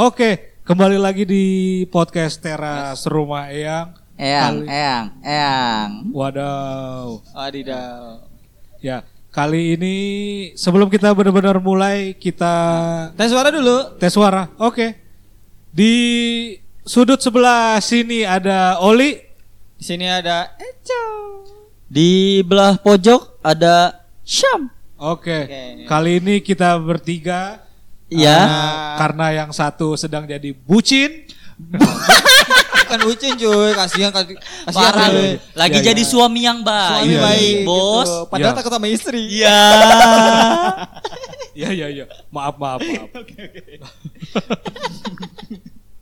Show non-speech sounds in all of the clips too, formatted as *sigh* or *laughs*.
Oke, kembali lagi di podcast teras rumah Eyang. Eyang, Kali- eyang, eyang. Wadaw. Adidaw. Ya, kali ini sebelum kita benar-benar mulai kita Tes suara dulu. tes suara. Oke. Di sudut sebelah sini ada Oli. Di sini ada Eco. Di belah pojok ada Syam. Oke. Oke. Kali ini kita bertiga. Iya. Ah, karena yang satu sedang jadi bucin. *laughs* Bukan bucin cuy, kasihan kasihan Parah cuy. Lagi Iya, jadi iya. suami yang baik. Suami Iya, baik Bos. gitu. Padahal Iya. takut sama istri. Iya. *laughs* Ya ya ya. Maaf maaf maaf. *laughs*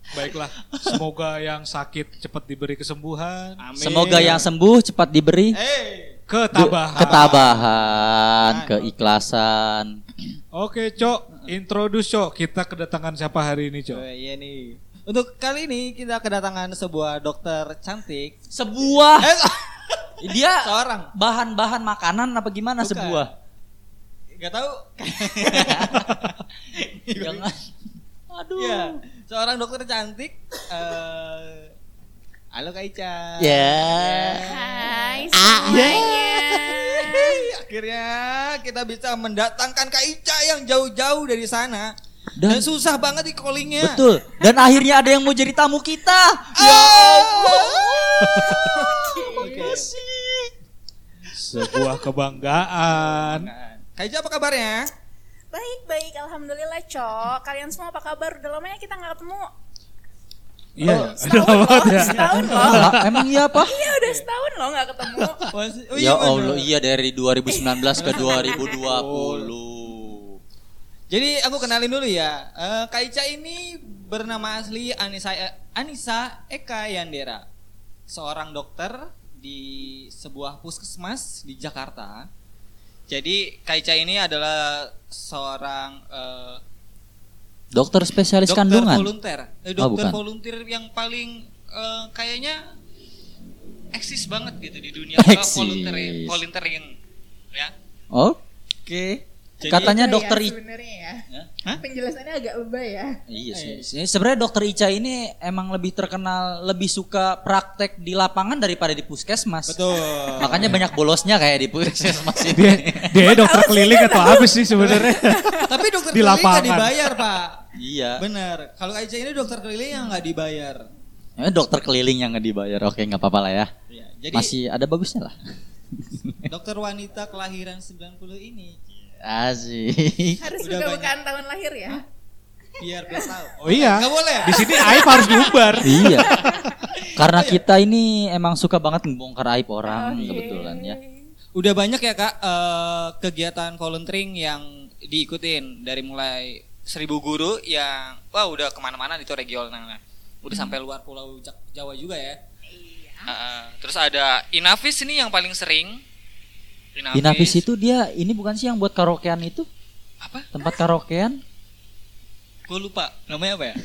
Baiklah, semoga yang sakit cepat diberi kesembuhan, Amin. Semoga yang sembuh cepat diberi Eh, ketabahan. ketabahan, keikhlasan. Oke, Cok, introduce Cok. Kita kedatangan siapa hari ini, Cok? oh, iya nih. Untuk kali ini kita kedatangan sebuah dokter cantik. Sebuah Eh, *laughs* dia seorang. bahan-bahan makanan apa gimana Bukan. sebuah? Gak tahu. Jangan. *laughs* Aduh. Iya, seorang dokter cantik. eh halo Kak Ica. Ya. Hai Ah, semuanya. Akhirnya kita bisa mendatangkan Kak Ica yang jauh-jauh dari sana. Dan, Dan- susah banget di callingnya. Betul. Dan akhirnya ada yang mau jadi tamu kita. Ya Oke. Sebuah kebanggaan. Kak Ica apa kabarnya? Baik baik, alhamdulillah cok. Kalian semua apa kabar? Udah lama ya kita nggak ketemu. Iya, Oh, *laughs* udah Setahun loh, banget ya. setahun loh. Emang iya apa? Iya udah setahun loh nggak ketemu. *laughs* Oh ya bener. Allah, iya dari 2019 ke *laughs* 2020. Jadi aku kenalin dulu ya. Eh, Kak Ica ini bernama asli Anissa Anissa Eka Yandera. Seorang dokter di sebuah puskesmas di Jakarta. Jadi Kak Ica ini adalah seorang eh, Dokter spesialis dokter kandungan. volunteer. Eh, Oh, dokter bukan. volunteer yang paling eh, kayaknya eksis banget gitu di dunia *laughs* Eksis. volunteer volunteering ya. Oke. Jadi- Katanya dokter ya, sebenarnya ya. Hah? Penjelasannya agak lebay ya. Iya sih. Ini Sebenarnya dokter Ica ini emang lebih terkenal lebih suka praktek di lapangan daripada di puskesmas. Betul. Makanya banyak bolosnya kayak di puskesmas Dia, ini. dia dokter keliling atau apa sih sebenarnya? Tapi dokter Di keliling nggak lapangan. dibayar, Pak. iya. Bener. Kalau Ica ini dokter keliling yang nggak dibayar. Eh, dokter keliling yang nggak dibayar. Oke, nggak apa-apa lah ya. Ya, jadi Masih ada bagusnya lah. dokter wanita kelahiran 90 ini Asik. Harus Udah bukan tahun lahir ya. biar dia tahu. *laughs* Oh iya. Nggak boleh. Di sini aib harus diubar. *laughs* iya. Karena kita ini emang suka banget membongkar aib orang Oke. kebetulan ya. Udah banyak ya Kak eh, kegiatan volunteering yang diikutin dari mulai seribu guru yang wah udah ke mana-mana itu regional. Udah sampai luar pulau Jawa juga ya. Iya. Heeh. terus ada Inavis ini yang paling sering. Inavis itu dia ini bukan sih yang buat karaokean itu? apa? Tempat karaokean? Gue lupa namanya apa ya?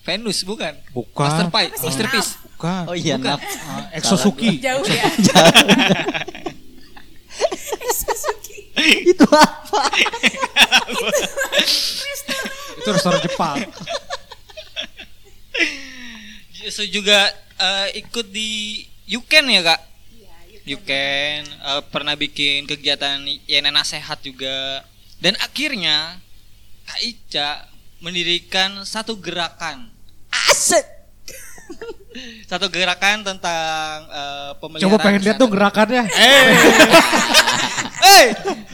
Venus bukan? Bukan. Apa sih? Masterpiece. Bukan. Oh iya, Bukan. Naf. Ah, Exosuki. Jauh ya. *laughs* Suzuki. itu apa? Itu restoran Jepang. So juga eh, ikut di Yuken ya kak? Yuk. Yuken eh, pernah bikin kegiatan Yenena Sehat juga dan akhirnya Kak Ica mendirikan satu gerakan Asik. *laughs* satu gerakan tentang eh, pemeliharaan Coba pengen lihat tuh gerakannya. Eh, *laughs* eh,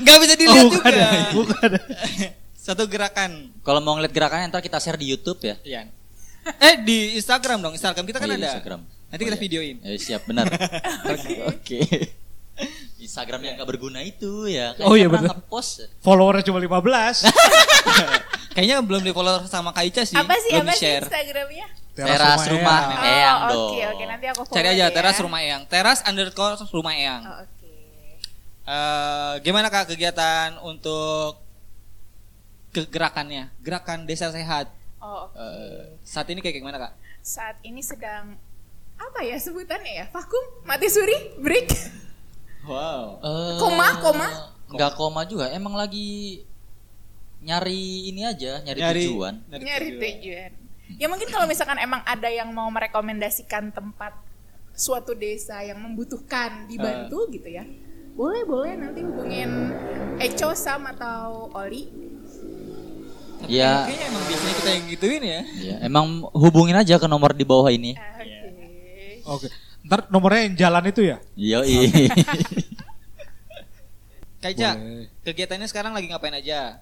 nggak bisa dilihat Oh, bukan juga. ya, bukan. *laughs* Satu gerakan. Kalau mau ngeliat gerakannya ntar kita share di YouTube ya. Iya. Eh di Instagram dong. Instagram kita kan Oh iya, ada. Instagram. Nanti Oh kita iya. videoin. Eh, siap benar. *laughs* Oke. Oke. Instagram yang gak berguna itu ya. Kan Oh iya, benar. nge-post. Followernya cuma 15. *laughs* Kayaknya belum di follow sama Kak Ica sih. Apa sih belum apa sih. Instagramnya? Teras rumah Eyang. Eyang oh, dong. Oke oke nanti aku follow Cari aja deh teras ya. rumah Eyang. Teras underscore rumah Eyang. Oh, Oke. Eh, gimana kak kegiatan untuk kegerakannya? Gerakan desa sehat. Oh, oke. Eh, saat ini kayak gimana kak? Saat ini sedang apa ya sebutannya ya? Vakum? Mati suri? Break? Wow. Eh, Koma, koma? Enggak koma juga. Emang lagi nyari ini aja, nyari, Nyari- tujuan. Nyari tujuan. Ya mungkin kalau misalkan emang ada yang mau merekomendasikan tempat suatu desa yang membutuhkan dibantu gitu ya. Boleh, boleh nanti hubungin Eco Sam atau Oli. Ya, Kayaknya emang biasanya kita yang gituin ya. ya, emang hubungin aja ke nomor di bawah ini. Oke. Oke. Ntar nomornya yang jalan itu ya? *laughs* Ica, Boleh. kegiatannya sekarang lagi ngapain aja?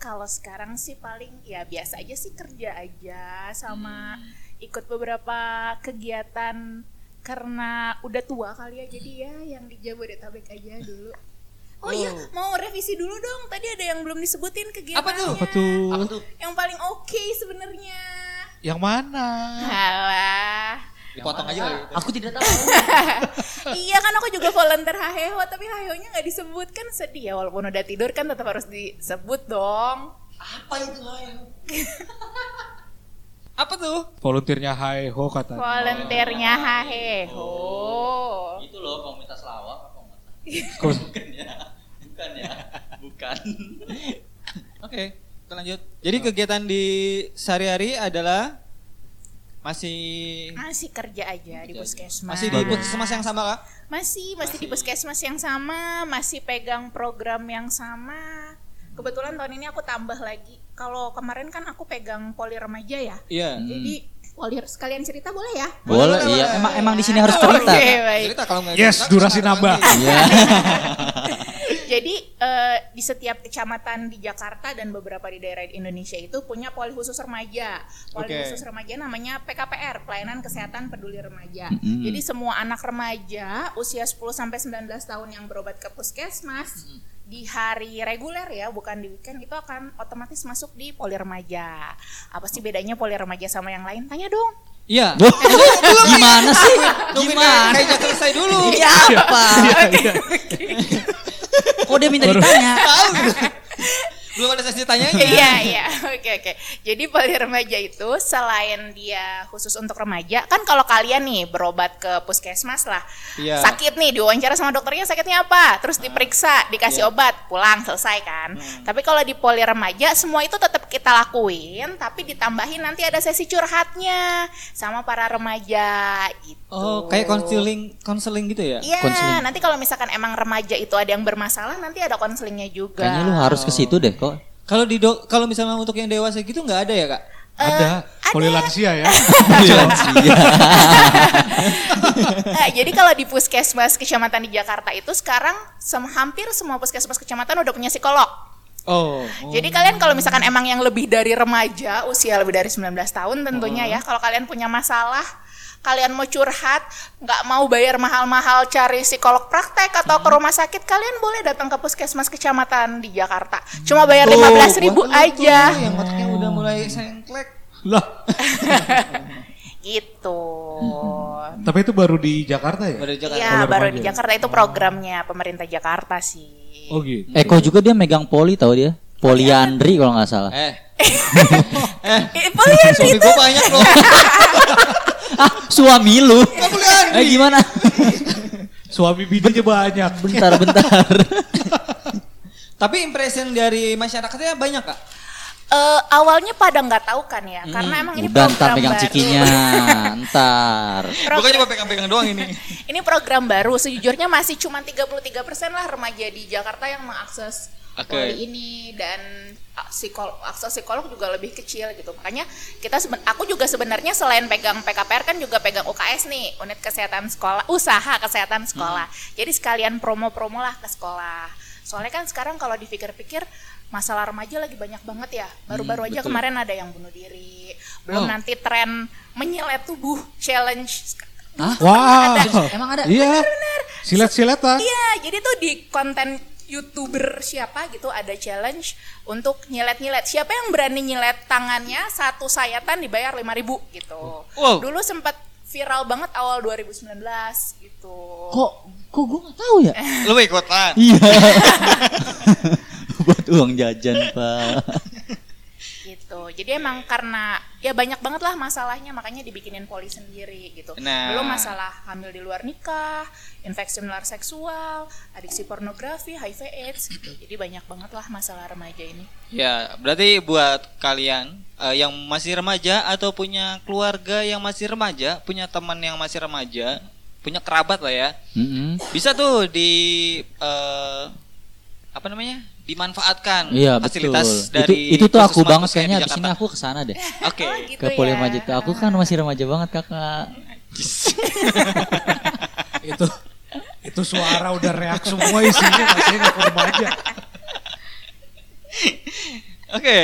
Kalau sekarang sih paling ya biasa aja sih kerja aja sama ikut beberapa kegiatan karena udah tua kali ya jadi ya yang di Jabodetabek aja dulu. Oh, iya, mau revisi dulu dong. Tadi ada yang belum disebutin kegiatannya. Apa tuh? Apa tuh? Apa tuh? Yang paling oke sebenarnya. Yang mana? Halah. Dipotong aja kali. Aku tidak *laughs* tahu. iya kan aku juga volunteer HHO tapi HHO-nya nggak disebut kan sedih ya walaupun udah tidur kan tetap harus disebut dong. Apa itu *laughs* Apa tuh? Volunteernya Hai Ho katanya. Volunteernya HHO. Itu loh komunitas lawak apa Bukan ya. Bukan ya. Bukan. Oke, kita lanjut. Jadi kegiatan di sehari-hari adalah masih Masih kerja aja di puskesmas. masih di puskesmas yang sama kak? Masih, masih di puskesmas yang sama, masih pegang program yang sama. Kebetulan tahun ini aku tambah lagi. Kalau kemarin kan aku pegang poli remaja ya. Iya. Jadi poli sekalian cerita boleh ya? Boleh, iya. Emang emang di sini harus cerita. Oke, baik. Cerita kalau nggak Yes, durasi nambah. Iya. *laughs* *laughs* Jadi eh, di setiap kecamatan di Jakarta dan beberapa di daerah di Indonesia itu punya poli khusus remaja. Poli Oke. khusus remaja namanya PKPR, Pelayanan Kesehatan Peduli Remaja. Mm-mm. Jadi semua anak remaja usia 10 sampai 19 tahun yang berobat ke puskesmas di hari reguler ya, bukan di weekend itu akan otomatis masuk di poli remaja. Apa sih bedanya poli remaja sama yang lain? Tanya dong. Iya. Gimana sih? Gimana? Ica selesai dulu. Ini apa? *laughs* Kok dia minta ditanya? *laughs* *laughs* Belum ada sesi tanyanya. Iya iya *laughs* oke oke. Jadi poli remaja itu selain dia khusus untuk remaja kan kalau kalian nih berobat ke puskesmas lah Iya. sakit nih diwawancara sama dokternya sakitnya apa terus diperiksa dikasih Iya. obat pulang selesai kan. Tapi kalau di poli remaja semua itu tetap kita lakuin tapi ditambahin nanti ada sesi curhatnya sama para remaja gitu. Oh, kayak konseling konseling gitu ya? Iya, konseling. nanti kalau misalkan emang remaja itu ada yang bermasalah nanti ada konselingnya juga. Kayaknya lu harus ke situ deh kok. Kalau di dok, kalau misalnya untuk yang dewasa gitu nggak ada ya kak? Ada. Poli lansia ya. *laughs* Eh, jadi kalau di puskesmas kecamatan di Jakarta itu sekarang sem- hampir semua puskesmas kecamatan udah punya psikolog. Oh. Jadi kalian kalau misalkan emang yang lebih dari remaja, usia lebih dari 19 tahun tentunya ya, kalau kalian punya masalah, kalian mau curhat, nggak mau bayar mahal-mahal cari psikolog praktek atau ke rumah sakit, kalian boleh datang ke puskesmas kecamatan di Jakarta. Cuma bayar Tuh, 15.000 ribu lu tuh aja. Yang otaknya udah mulai sengklek. Lah, *laughs* Gitu. tapi itu baru di Jakarta ya? Pada Jakarta. Iya, Poli baru di Jakarta itu programnya pemerintah Jakarta sih. Oh gitu. Eko juga dia megang poli tau dia. Poliandri kalau nggak salah. Eh, *laughs* Eh, Polian suami itu gue banyak loh. *laughs* Ah, *laughs* suami lu. Eh gimana? *laughs* Suami bininya banyak. bentar, bentar. *laughs* Tapi impression dari masyarakatnya banyak kak? Eh, awalnya pada nggak tahu kan ya, karena emang ini Udah ntar program pegang baru. cikinya. Ntar. Program- Bukan cuma pegang-pegang doang ini. ini program baru, sejujurnya masih cuma 33% lah remaja di Jakarta yang mengakses Oke. poli ini dan ah, psikolog akses psikolog juga lebih kecil gitu. Makanya kita seben- aku juga sebenarnya selain pegang PKPR kan juga pegang UKS nih, unit kesehatan sekolah, usaha kesehatan sekolah. Jadi sekalian promo-promo lah ke sekolah. Soalnya kan sekarang kalau dipikir-pikir masalah remaja lagi banyak banget ya. Baru-baru aja kemarin ada yang bunuh diri. Belum Oh. nanti tren menyelet tubuh challenge. Hah? Wow. Emang ada? Iya. Silet-siletan. Iya, jadi tuh di konten youtuber siapa gitu ada challenge untuk nyilet-nyilet. Siapa yang berani nyilet tangannya satu sayatan dibayar 5000 gitu. Wow. Dulu sempat viral banget awal 2019 gitu. Kok kok gue nggak tahu ya? Lu ikutan. Iya. *laughs* Buat uang jajan, Pak. Gitu. Jadi emang karena ya banyak banget lah masalahnya makanya dibikinin poli sendiri gitu. Nah. Belum masalah hamil di luar nikah, infeksi menular seksual, adiksi pornografi, HIV AIDS gitu. Jadi banyak banget lah masalah remaja ini. Ya, berarti buat kalian eh, yang masih remaja atau punya keluarga yang masih remaja, punya teman yang masih remaja, punya kerabat lah ya, Mm-mm. bisa tuh di eh, apa namanya? Dimanfaatkan Iya fasilitas betul. dari itu itu tuh aku banget kayaknya di abis ini aku ke sana deh. *laughs* Oke. Oh, gitu Ke Poli ya. Remaja itu. Aku kan masih remaja banget kakak. *laughs* itu itu suara udah reak semua isinya masih nggak ke remaja. Oke.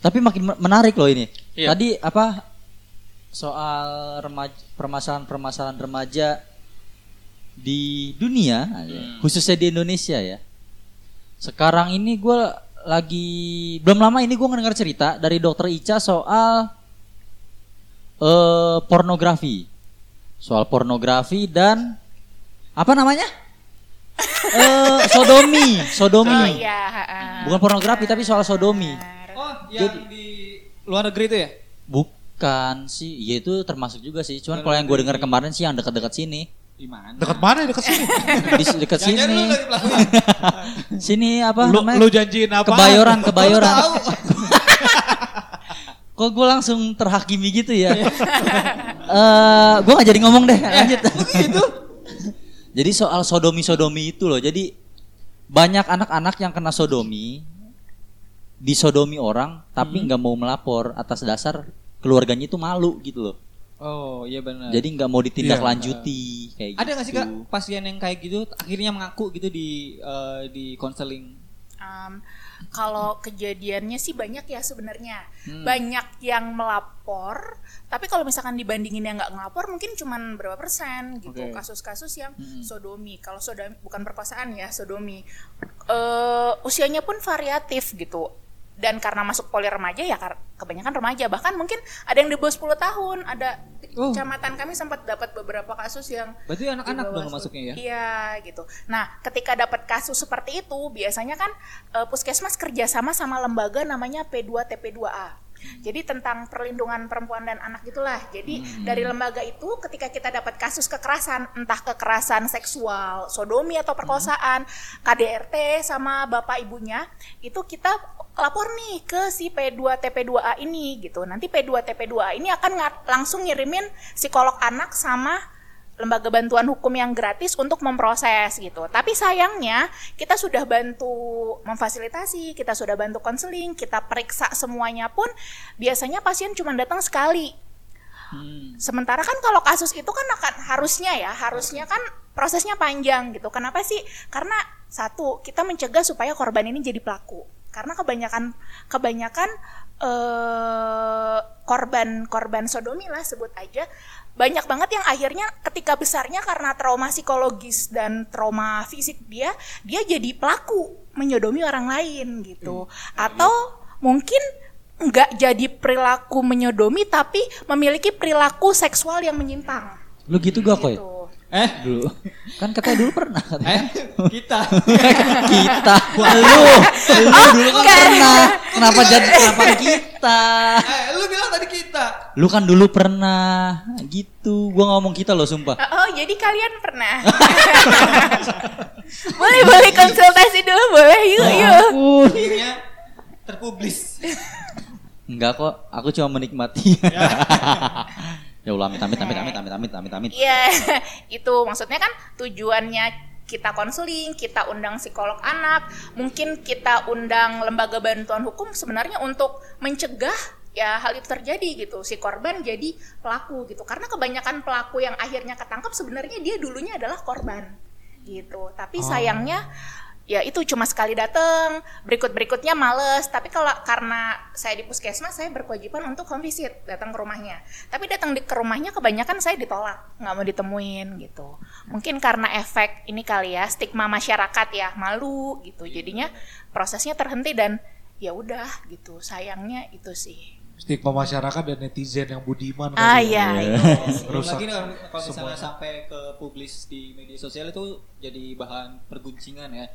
Tapi makin me- menarik loh ini. Iya. Tadi apa soal remaja permasalahan-permasalahan remaja di dunia, Hmm. khususnya di Indonesia ya. Sekarang ini gue lagi belum lama ini gue ngedengar cerita dari dokter Ica soal eh pornografi, soal pornografi dan apa namanya? *laughs* Eh sodomi, sodomi. Oh iya, heeh. Bukan pornografi tapi soal sodomi. Oh, yang di luar negeri itu ya? Bukan sih, ya itu termasuk juga sih. Cuman kalau yang gue dengar kemarin sih yang dekat-dekat sini, Di mana? Dekat mana dekat sini? di dekat sini, Jangan-jangan lu lagi pelakunya. sini apa lu, namanya? lu janjiin apa? Kebayoran, kebayoran. Kok gue langsung terhakimi gitu ya? Eh, gue gak jadi ngomong deh, lanjut. *laughs* Gitu. jadi soal sodomi-sodomi itu loh. Jadi banyak anak-anak yang kena sodomi, disodomi orang, tapi nggak mau melapor atas dasar keluarganya itu malu gitu loh. Oh, iya benar. Jadi nggak mau ditindaklanjuti kayak gitu. ada nggak sih kak pasien yang kayak gitu akhirnya mengaku gitu di eh, di konseling? Um, kalau kejadiannya sih banyak ya sebenarnya Hmm. banyak yang melapor tapi kalau misalkan dibandingin yang nggak ngelapor mungkin cuman berapa persen gitu Oke. kasus-kasus yang Hmm. sodomi kalau sodomi bukan perkosaan ya sodomi Eh, usianya pun variatif gitu dan karena masuk poli remaja ya kebanyakan remaja bahkan mungkin ada yang di bawah 10 tahun ada Oh. kecamatan kami sempat dapat beberapa kasus yang Berarti anak-anak dong 10. masuknya ya? Iya gitu. Nah ketika dapat kasus seperti itu biasanya kan eh, puskesmas kerjasama sama lembaga namanya P2 TP2A. Jadi tentang perlindungan perempuan dan anak gitulah. Jadi dari lembaga itu ketika kita dapat kasus kekerasan, entah kekerasan seksual, sodomi atau perkosaan, KDRT sama bapak ibunya, itu kita lapor nih ke si P2 TP2A ini gitu. Nanti P2 TP2A ini akan langsung ngirimin psikolog anak sama lembaga bantuan hukum yang gratis untuk memproses gitu. Tapi sayangnya kita sudah bantu memfasilitasi, kita sudah bantu konseling, kita periksa semuanya pun biasanya pasien cuma datang sekali. Sementara kan kalau kasus itu kan akan harusnya ya, harusnya kan prosesnya panjang gitu. Kenapa sih? Karena satu, kita mencegah supaya korban ini jadi pelaku. Karena kebanyakan kebanyakan eh korban korban sodomi lah sebut aja banyak banget yang akhirnya ketika besarnya karena trauma psikologis dan trauma fisik dia dia jadi pelaku menyodomi orang lain gitu atau mungkin nggak jadi perilaku menyodomi tapi memiliki perilaku seksual yang menyimpang Lu gitu gak kok? gitu. Eh, Dulu. Kan katanya dulu pernah eh, katanya. kita. *laughs* kita. Lu. Lu dulu kan pernah. Kenapa jadi *laughs* kenapa kita? eh, lu bilang tadi kita. Lu kan dulu pernah gitu. Gua ngomong kita loh sumpah. Oh, jadi kalian pernah? *laughs* boleh boleh konsultasi dulu boleh yuk yuk. Ampun. Akhirnya terpublis. Enggak kok, aku cuma menikmati. *laughs* ya Allah, amit amit amit amit amit amit amit amit. Iya, *laughs* itu maksudnya kan tujuannya kita konseling, kita undang psikolog anak, mungkin kita undang lembaga bantuan hukum sebenarnya untuk mencegah ya hal itu terjadi gitu. Si korban jadi pelaku gitu. Karena kebanyakan pelaku yang akhirnya ketangkap sebenarnya dia dulunya adalah korban gitu. Tapi sayangnya ya itu cuma sekali datang, berikut-berikutnya males. Tapi kalau karena saya di puskesmas, saya berkewajiban untuk home visit, datang ke rumahnya. Tapi datang di ke rumahnya kebanyakan saya ditolak, nggak mau ditemuin gitu. Mungkin karena efek ini kali ya, stigma masyarakat ya, malu gitu. Jadinya prosesnya terhenti dan ya udah gitu. Sayangnya itu sih. Stigma masyarakat dan netizen yang budiman. Ah kali ya. iya. Belum Rusak lagi kalau, kalau misalnya semuanya. sampai ke publis di media sosial itu jadi bahan perguncingan ya.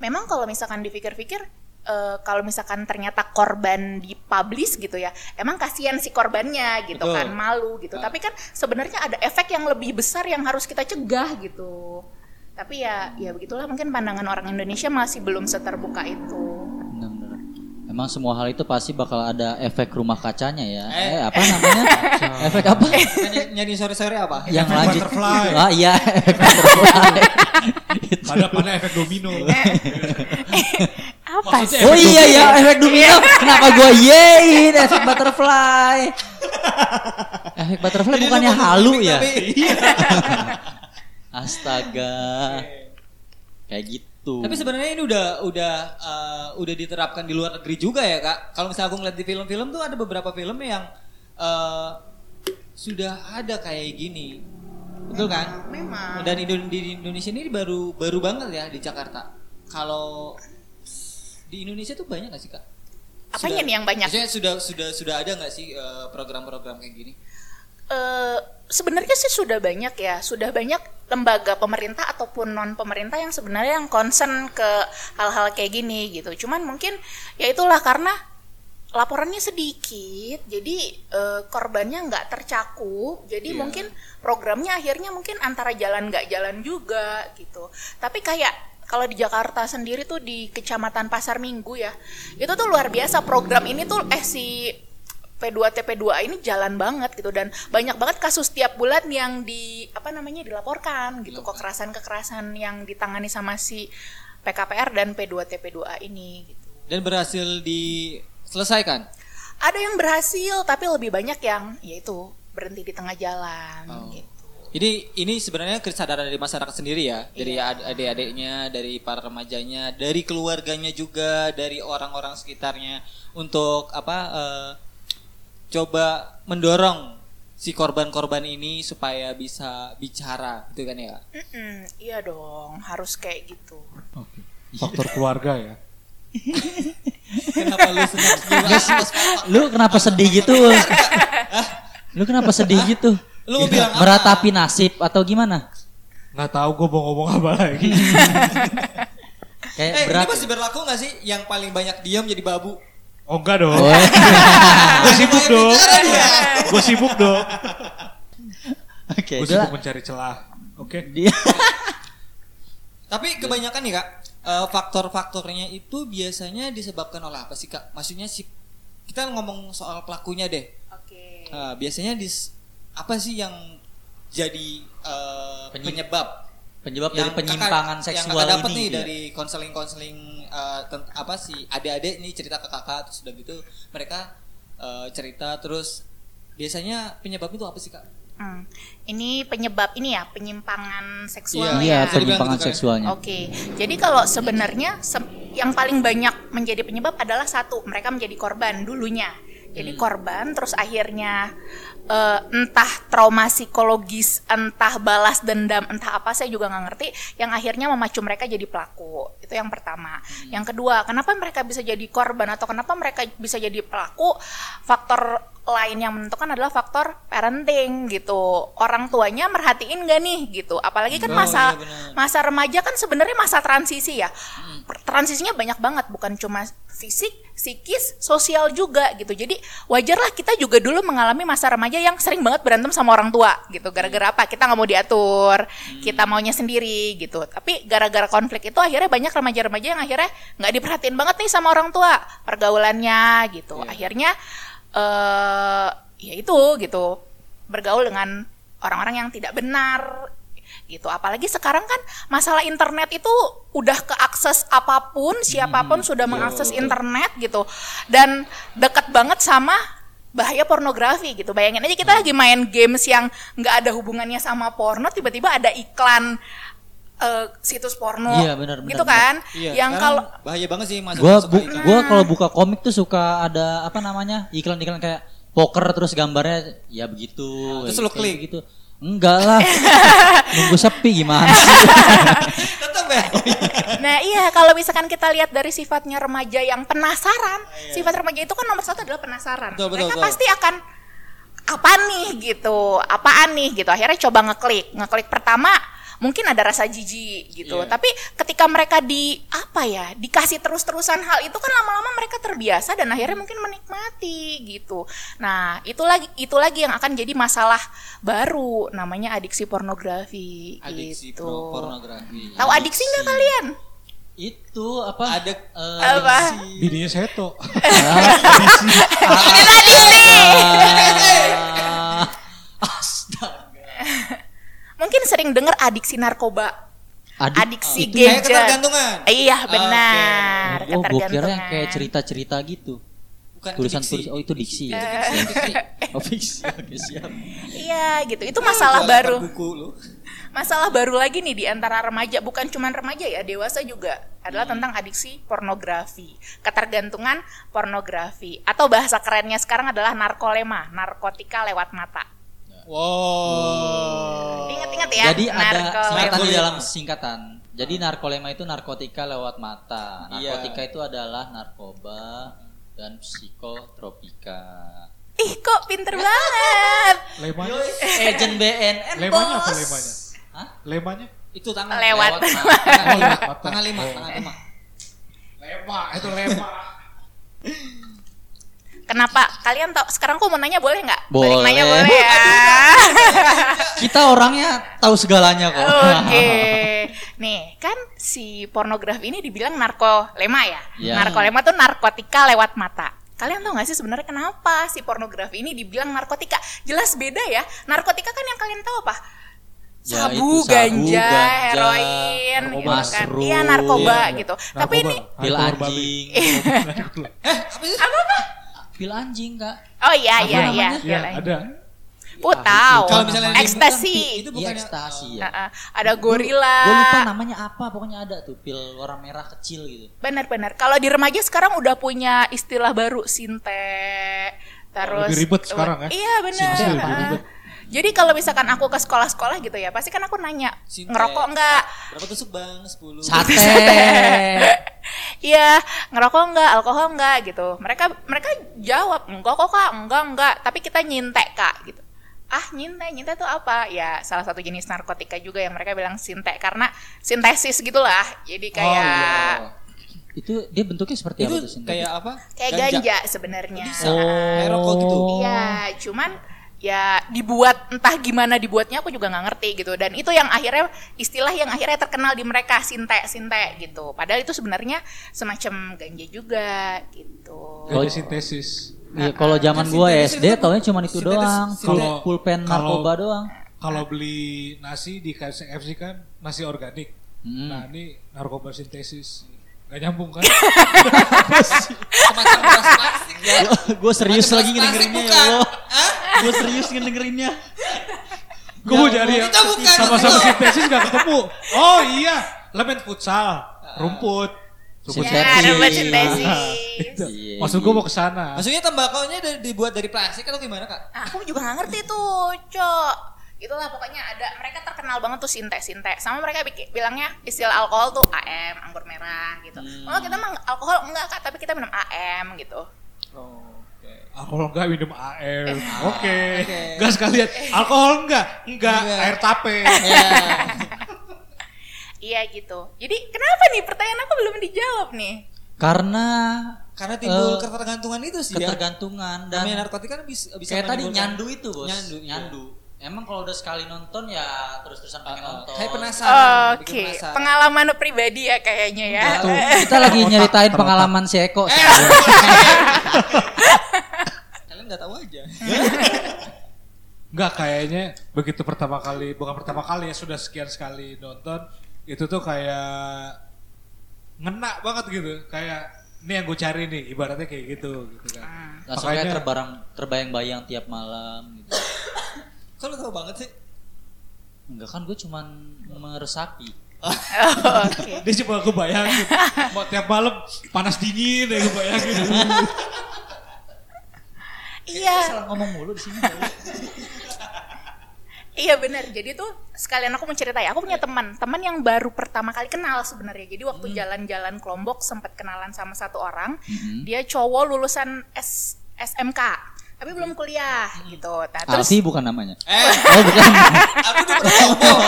Memang kalau misalkan dipikir-pikir eh, kalau misalkan ternyata korban dipublish gitu ya, emang kasihan si korbannya gitu Betul. kan, malu gitu. Tapi kan sebenarnya ada efek yang lebih besar yang harus kita cegah gitu. Tapi ya ya begitulah mungkin pandangan orang Indonesia masih belum seterbuka itu. Emang semua hal itu pasti bakal ada efek rumah kacanya ya. Eh. Eh, apa namanya? efek apa? Nyanyi, nyanyi sore-sore apa? Yang Efek lanjut. butterfly. Ah iya, efek butterfly. Itu. Pada pada efek domino. *laughs* Apa Maksudnya sih? Oh iya ya, efek domino. *laughs* Kenapa gua yein efek butterfly? efek butterfly Jadi bukannya halu ya? tapi- *laughs* Astaga. Kayak gitu. Tapi sebenarnya ini udah udah eh, udah diterapkan di luar negeri juga ya kak. Kalau misalnya aku ngeliat di film-film tuh ada beberapa film yang eh, sudah ada kayak gini, betul kan? Memang. Dan Indo- di Indonesia ini baru baru banget ya di Jakarta. Kalau di Indonesia tuh banyak gak sih kak? Apanya Sudah- nih yang banyak? Maksudnya sudah sudah sudah ada nggak sih eh, program-program kayak gini? Eh, sebenarnya sih sudah banyak ya, sudah banyak lembaga pemerintah ataupun non pemerintah yang sebenarnya yang concern ke hal-hal kayak gini gitu. Cuman mungkin ya itulah karena laporannya sedikit, jadi eh, korbannya nggak tercakup, jadi Iya. mungkin programnya akhirnya mungkin antara jalan nggak jalan juga gitu. Tapi kayak kalau di Jakarta sendiri tuh di Kecamatan Pasar Minggu ya, itu tuh luar biasa program ini tuh eh si P2 TP2 ini jalan banget gitu dan banyak banget kasus tiap bulan yang di apa namanya dilaporkan gitu kekerasan-kekerasan yang ditangani sama si PKPR dan P2 TP2A ini gitu. Dan berhasil diselesaikan? Ada yang berhasil tapi lebih banyak yang yaitu berhenti di tengah jalan Oh. gitu. Jadi ini sebenarnya kesadaran dari masyarakat sendiri ya, dari Iya. ad- adik-adiknya, dari para remajanya, dari keluarganya juga, dari orang-orang sekitarnya untuk apa? eh, coba mendorong si korban-korban ini supaya bisa bicara, gitu kan ya? Mm-mm, iya dong, harus kayak gitu. Oke. Faktor keluarga ya. Kenapa lu senang? *laughs* Lu kenapa sedih gitu? Lu kenapa sedih gitu? Lu mau bilang apa? Meratapi nasib atau gimana? Nggak tahu gue mau ngomong apa lagi. *laughs* Kayak Eh, berat. ini masih berlaku nggak sih yang paling banyak diam jadi babu? Oh enggak dong. Oh, *laughs* Gue sibuk dong. Gue sibuk dong. Oke, Gue sibuk mencari celah. Oke. Dia *laughs* Tapi kebanyakan nih kak, eh, faktor-faktornya itu biasanya disebabkan oleh apa sih kak? Maksudnya si kita ngomong soal pelakunya deh. Oke. Eh, biasanya dis apa sih yang jadi eh, Penyim- penyebab penyebab yang dari penyimpangan kakak, seksual yang kakak dapat ini. nih gitu ya? dari konseling-konseling eh, tent- apa sih adik-adik nih cerita ke kakak terus udah gitu mereka eh, cerita terus biasanya penyebab itu apa sih kak? Hmm. Ini penyebab ini ya penyimpangan seksual Iya, ya. Bisa dibilang penyimpangan gitu kan. seksualnya. Oke, jadi kalau sebenarnya se- yang paling banyak menjadi penyebab adalah satu, mereka menjadi korban dulunya. Jadi korban, terus akhirnya eh, entah trauma psikologis, entah balas dendam, entah apa saya juga nggak ngerti, yang akhirnya memacu mereka jadi pelaku. Itu yang pertama. Yang kedua, kenapa mereka bisa jadi korban atau kenapa mereka bisa jadi pelaku? Faktor lain yang menentukan adalah faktor parenting gitu. Orang tuanya merhatiin gak nih gitu. Apalagi kan Oh, masa iya benar. masa remaja kan sebenarnya masa transisi ya. Per- Transisinya banyak banget, bukan cuma fisik, psikis, sosial juga gitu. Jadi wajarlah kita juga dulu mengalami masa remaja yang sering banget berantem sama orang tua gitu. Gara-gara apa? Kita nggak mau diatur, kita maunya sendiri gitu. Tapi gara-gara konflik itu akhirnya banyak remaja-remaja yang akhirnya nggak diperhatiin banget nih sama orang tua pergaulannya gitu. Akhirnya eh ya itu gitu. Bergaul dengan orang-orang yang tidak benar gitu. Apalagi sekarang kan masalah internet itu udah keakses apa pun siapa pun sudah mengakses internet gitu. Dan dekat banget sama bahaya pornografi gitu. Bayangin aja kita lagi main games yang nggak ada hubungannya sama porno tiba-tiba ada iklan eh, situs porno Iya, benar, benar, gitu benar. kan Iya, yang kalau bahaya banget sih masuk Gua bu, gua kalau buka komik tuh suka ada apa namanya? iklan-iklan kayak poker terus gambarnya ya begitu. Terus lu klik? gitu. Enggak lah. *laughs* Nunggu sepi gimana sih? *laughs* Tetep ya. Nah iya kalau misalkan kita lihat dari sifatnya remaja yang penasaran, sifat remaja itu kan nomor satu adalah penasaran. Betul, betul, Mereka betul. pasti akan apa nih gitu, apaan nih gitu. Akhirnya coba ngeklik, ngeklik pertama mungkin ada rasa jijik gitu. Iya. Tapi ketika mereka di apa ya, dikasih terus-terusan hal itu kan lama-lama mereka terbiasa dan akhirnya mungkin menikmati gitu. Nah, itu lagi itu lagi yang akan jadi masalah baru namanya adiksi pornografi Adiksi gitu. pro- pornografi. Tahu adiksi nggak kalian? Itu apa? Ada eh, Apa? Bininya Seto. *laughs* Ini adiksi. ah, *laughs* Astaga. Mungkin sering dengar adiksi narkoba, Adik- adiksi itu Kayak gadget. ketergantungan. Iya benar, Oh, gue kira yang kayak cerita-cerita gitu. Bukan Tulisan diksi. tulis oh itu diksi ya. Itu diksi. *laughs* Oh fiksi. Oke, siap. Iya gitu, itu masalah Jualan baru. buku lu. Masalah baru lagi nih di antara remaja, bukan cuma remaja ya, dewasa juga adalah tentang adiksi pornografi, ketergantungan pornografi, atau bahasa kerennya sekarang adalah narkolema, narkotika lewat mata. Wow. Ingat-ingat ya, Jadi ada singkatan di dalam singkatan. Jadi narkolema itu narkotika lewat mata. Iya. Narkotika itu adalah narkoba dan psikotropika. Ih kok pinter banget. Lemanya, Agent BNN lemanya apa lemanya? Hah? Lemanya? Itu tangan Lewat. Tangan lima. Lewat mata. Tangan lima, tangan lima. Lema, itu lema. Kenapa? Kalian tahu? Sekarang aku mau nanya boleh nggak? Boleh. Balik nanya boleh *laughs* ya. Kita orangnya tahu segalanya kok. Oke. Nih, kan si pornografi ini dibilang narkolema ya. Iya. Narkolema tuh narkotika lewat mata. Kalian tahu gak sih sebenarnya kenapa si pornografi ini dibilang narkotika? Jelas beda ya. Narkotika kan yang kalian tahu apa? Ya, Sabu, sabu, ganja, ganja, heroin, narkoba, gitu kan. Iya narkoba iya. gitu. Tapi ini Pil Narkoba anjing. *laughs* Apa sih? Pil anjing, Kak. oh iya Apa iya iya. namanya? Ya, ada. Pu tahu. Kalau misalnya ekstasi. bukan, itu Iya, bukan ekstasi ya. Heeh. Ada gorila. Gue lupa namanya apa, pokoknya ada tuh pil warna merah kecil gitu. Benar-benar. Kalau di remaja sekarang udah punya istilah baru sinte. Terus Lebih ribet sekarang ya. Iya benar. Sinte lebih Heeh. ribet. Jadi kalau misalkan aku ke sekolah-sekolah gitu ya, pasti kan aku nanya Sinte. ngerokok enggak? Berapa tusuk bang? 10 Sate. *laughs* Iya, ngerokok enggak, alkohol enggak gitu. Mereka mereka jawab enggak kok kak, enggak enggak. Tapi kita nyintek kak gitu. Ah nyintek, nyintek itu apa? Ya salah satu jenis narkotika juga yang mereka bilang sintek karena sintesis gitulah. Jadi kayak Oh, Itu dia bentuknya seperti Itu apa tuh kayak apa? kayak ganja, sebenarnya. Bisa. Kayak rokok gitu. Iya, cuman ya dibuat entah gimana dibuatnya aku juga nggak ngerti gitu dan itu yang akhirnya istilah yang akhirnya terkenal di mereka sinte sinte gitu padahal itu sebenarnya semacam ganja juga gitu Ganja sintesis. Iya, kalau zaman gua SD kan taunya cuma itu doang, Kalau- pulpen kalau- narkoba doang. Kalau beli nasi di KFC kan nasi organik. Hmm. Nah, ini narkoba sintesis. Gak nyambung kan? Semacam beras plastik ya. gue serius lagi ngedengerinnya ya? Allah. Gue serius ngedengerinnya. Gue mau bukan, sama-sama sintesis gak ketemu. Oh iya, elemen futsal, rumput. Rumput ya sintesis. rumput sintesis. Iya, Maksud gue mau ke sana. Maksudnya tembakaunya dari- dibuat dari plastik atau gimana kak? Aku juga nggak ngerti tuh cok itulah pokoknya ada mereka terkenal banget tuh sinte sinte sama mereka bikin, bilangnya istilah alkohol tuh AM anggur merah gitu oh kita mah alkohol enggak kak tapi kita minum AM gitu Oh, oke. Alkohol enggak minum air. Eh, Oke. oke. Gas sekalian. Alkohol enggak? Enggak. Enggak. Air tape. Ya. *laughs* iya gitu jadi kenapa nih pertanyaan aku belum dijawab nih Karena Karena timbul Eh, ketergantungan itu sih ya. ketergantungan dan Namanya narkotika kan bisa, bisa kayak tadi nyandu itu bos. Nyandu. iya. Nyandu. Emang kalau udah sekali nonton ya terus-terusan pengen Uh, nonton. Kayak penasaran. oke bikin penasaran. pengalaman pribadi ya kayaknya ya Itu, kita lagi nyeritain pengalaman si Eko. Eh. *laughs* Kalian nggak tahu aja. *laughs* Enggak kayaknya begitu pertama kali, bukan pertama kali ya sudah sekian sekali nonton itu tuh kayak ngena banget gitu. Kayak ini yang gue cari nih, ibaratnya kayak gitu gitu kan. Langsung kayak Makanya- terbarang terbayang-bayang tiap malam gitu. *laughs* Kalau tahu banget sih. Enggak kan gue cuman meresapi. Oh, oke Dia coba gue bayangin, mau tiap malam panas dingin ya gue bayangin. iya Salah ngomong mulu di sini. Iya benar. Jadi tuh sekalian aku mau cerita ya. Aku punya teman, teman yang baru pertama kali kenal sebenarnya. Jadi waktu jalan-jalan kelompok sempat kenalan sama satu orang. Dia cowok lulusan S- SMK. Tapi belum kuliah gitu. Nah, terus Alfi bukan namanya. Eh, Oh bukan. *laughs* aku tuh bertobo. *laughs*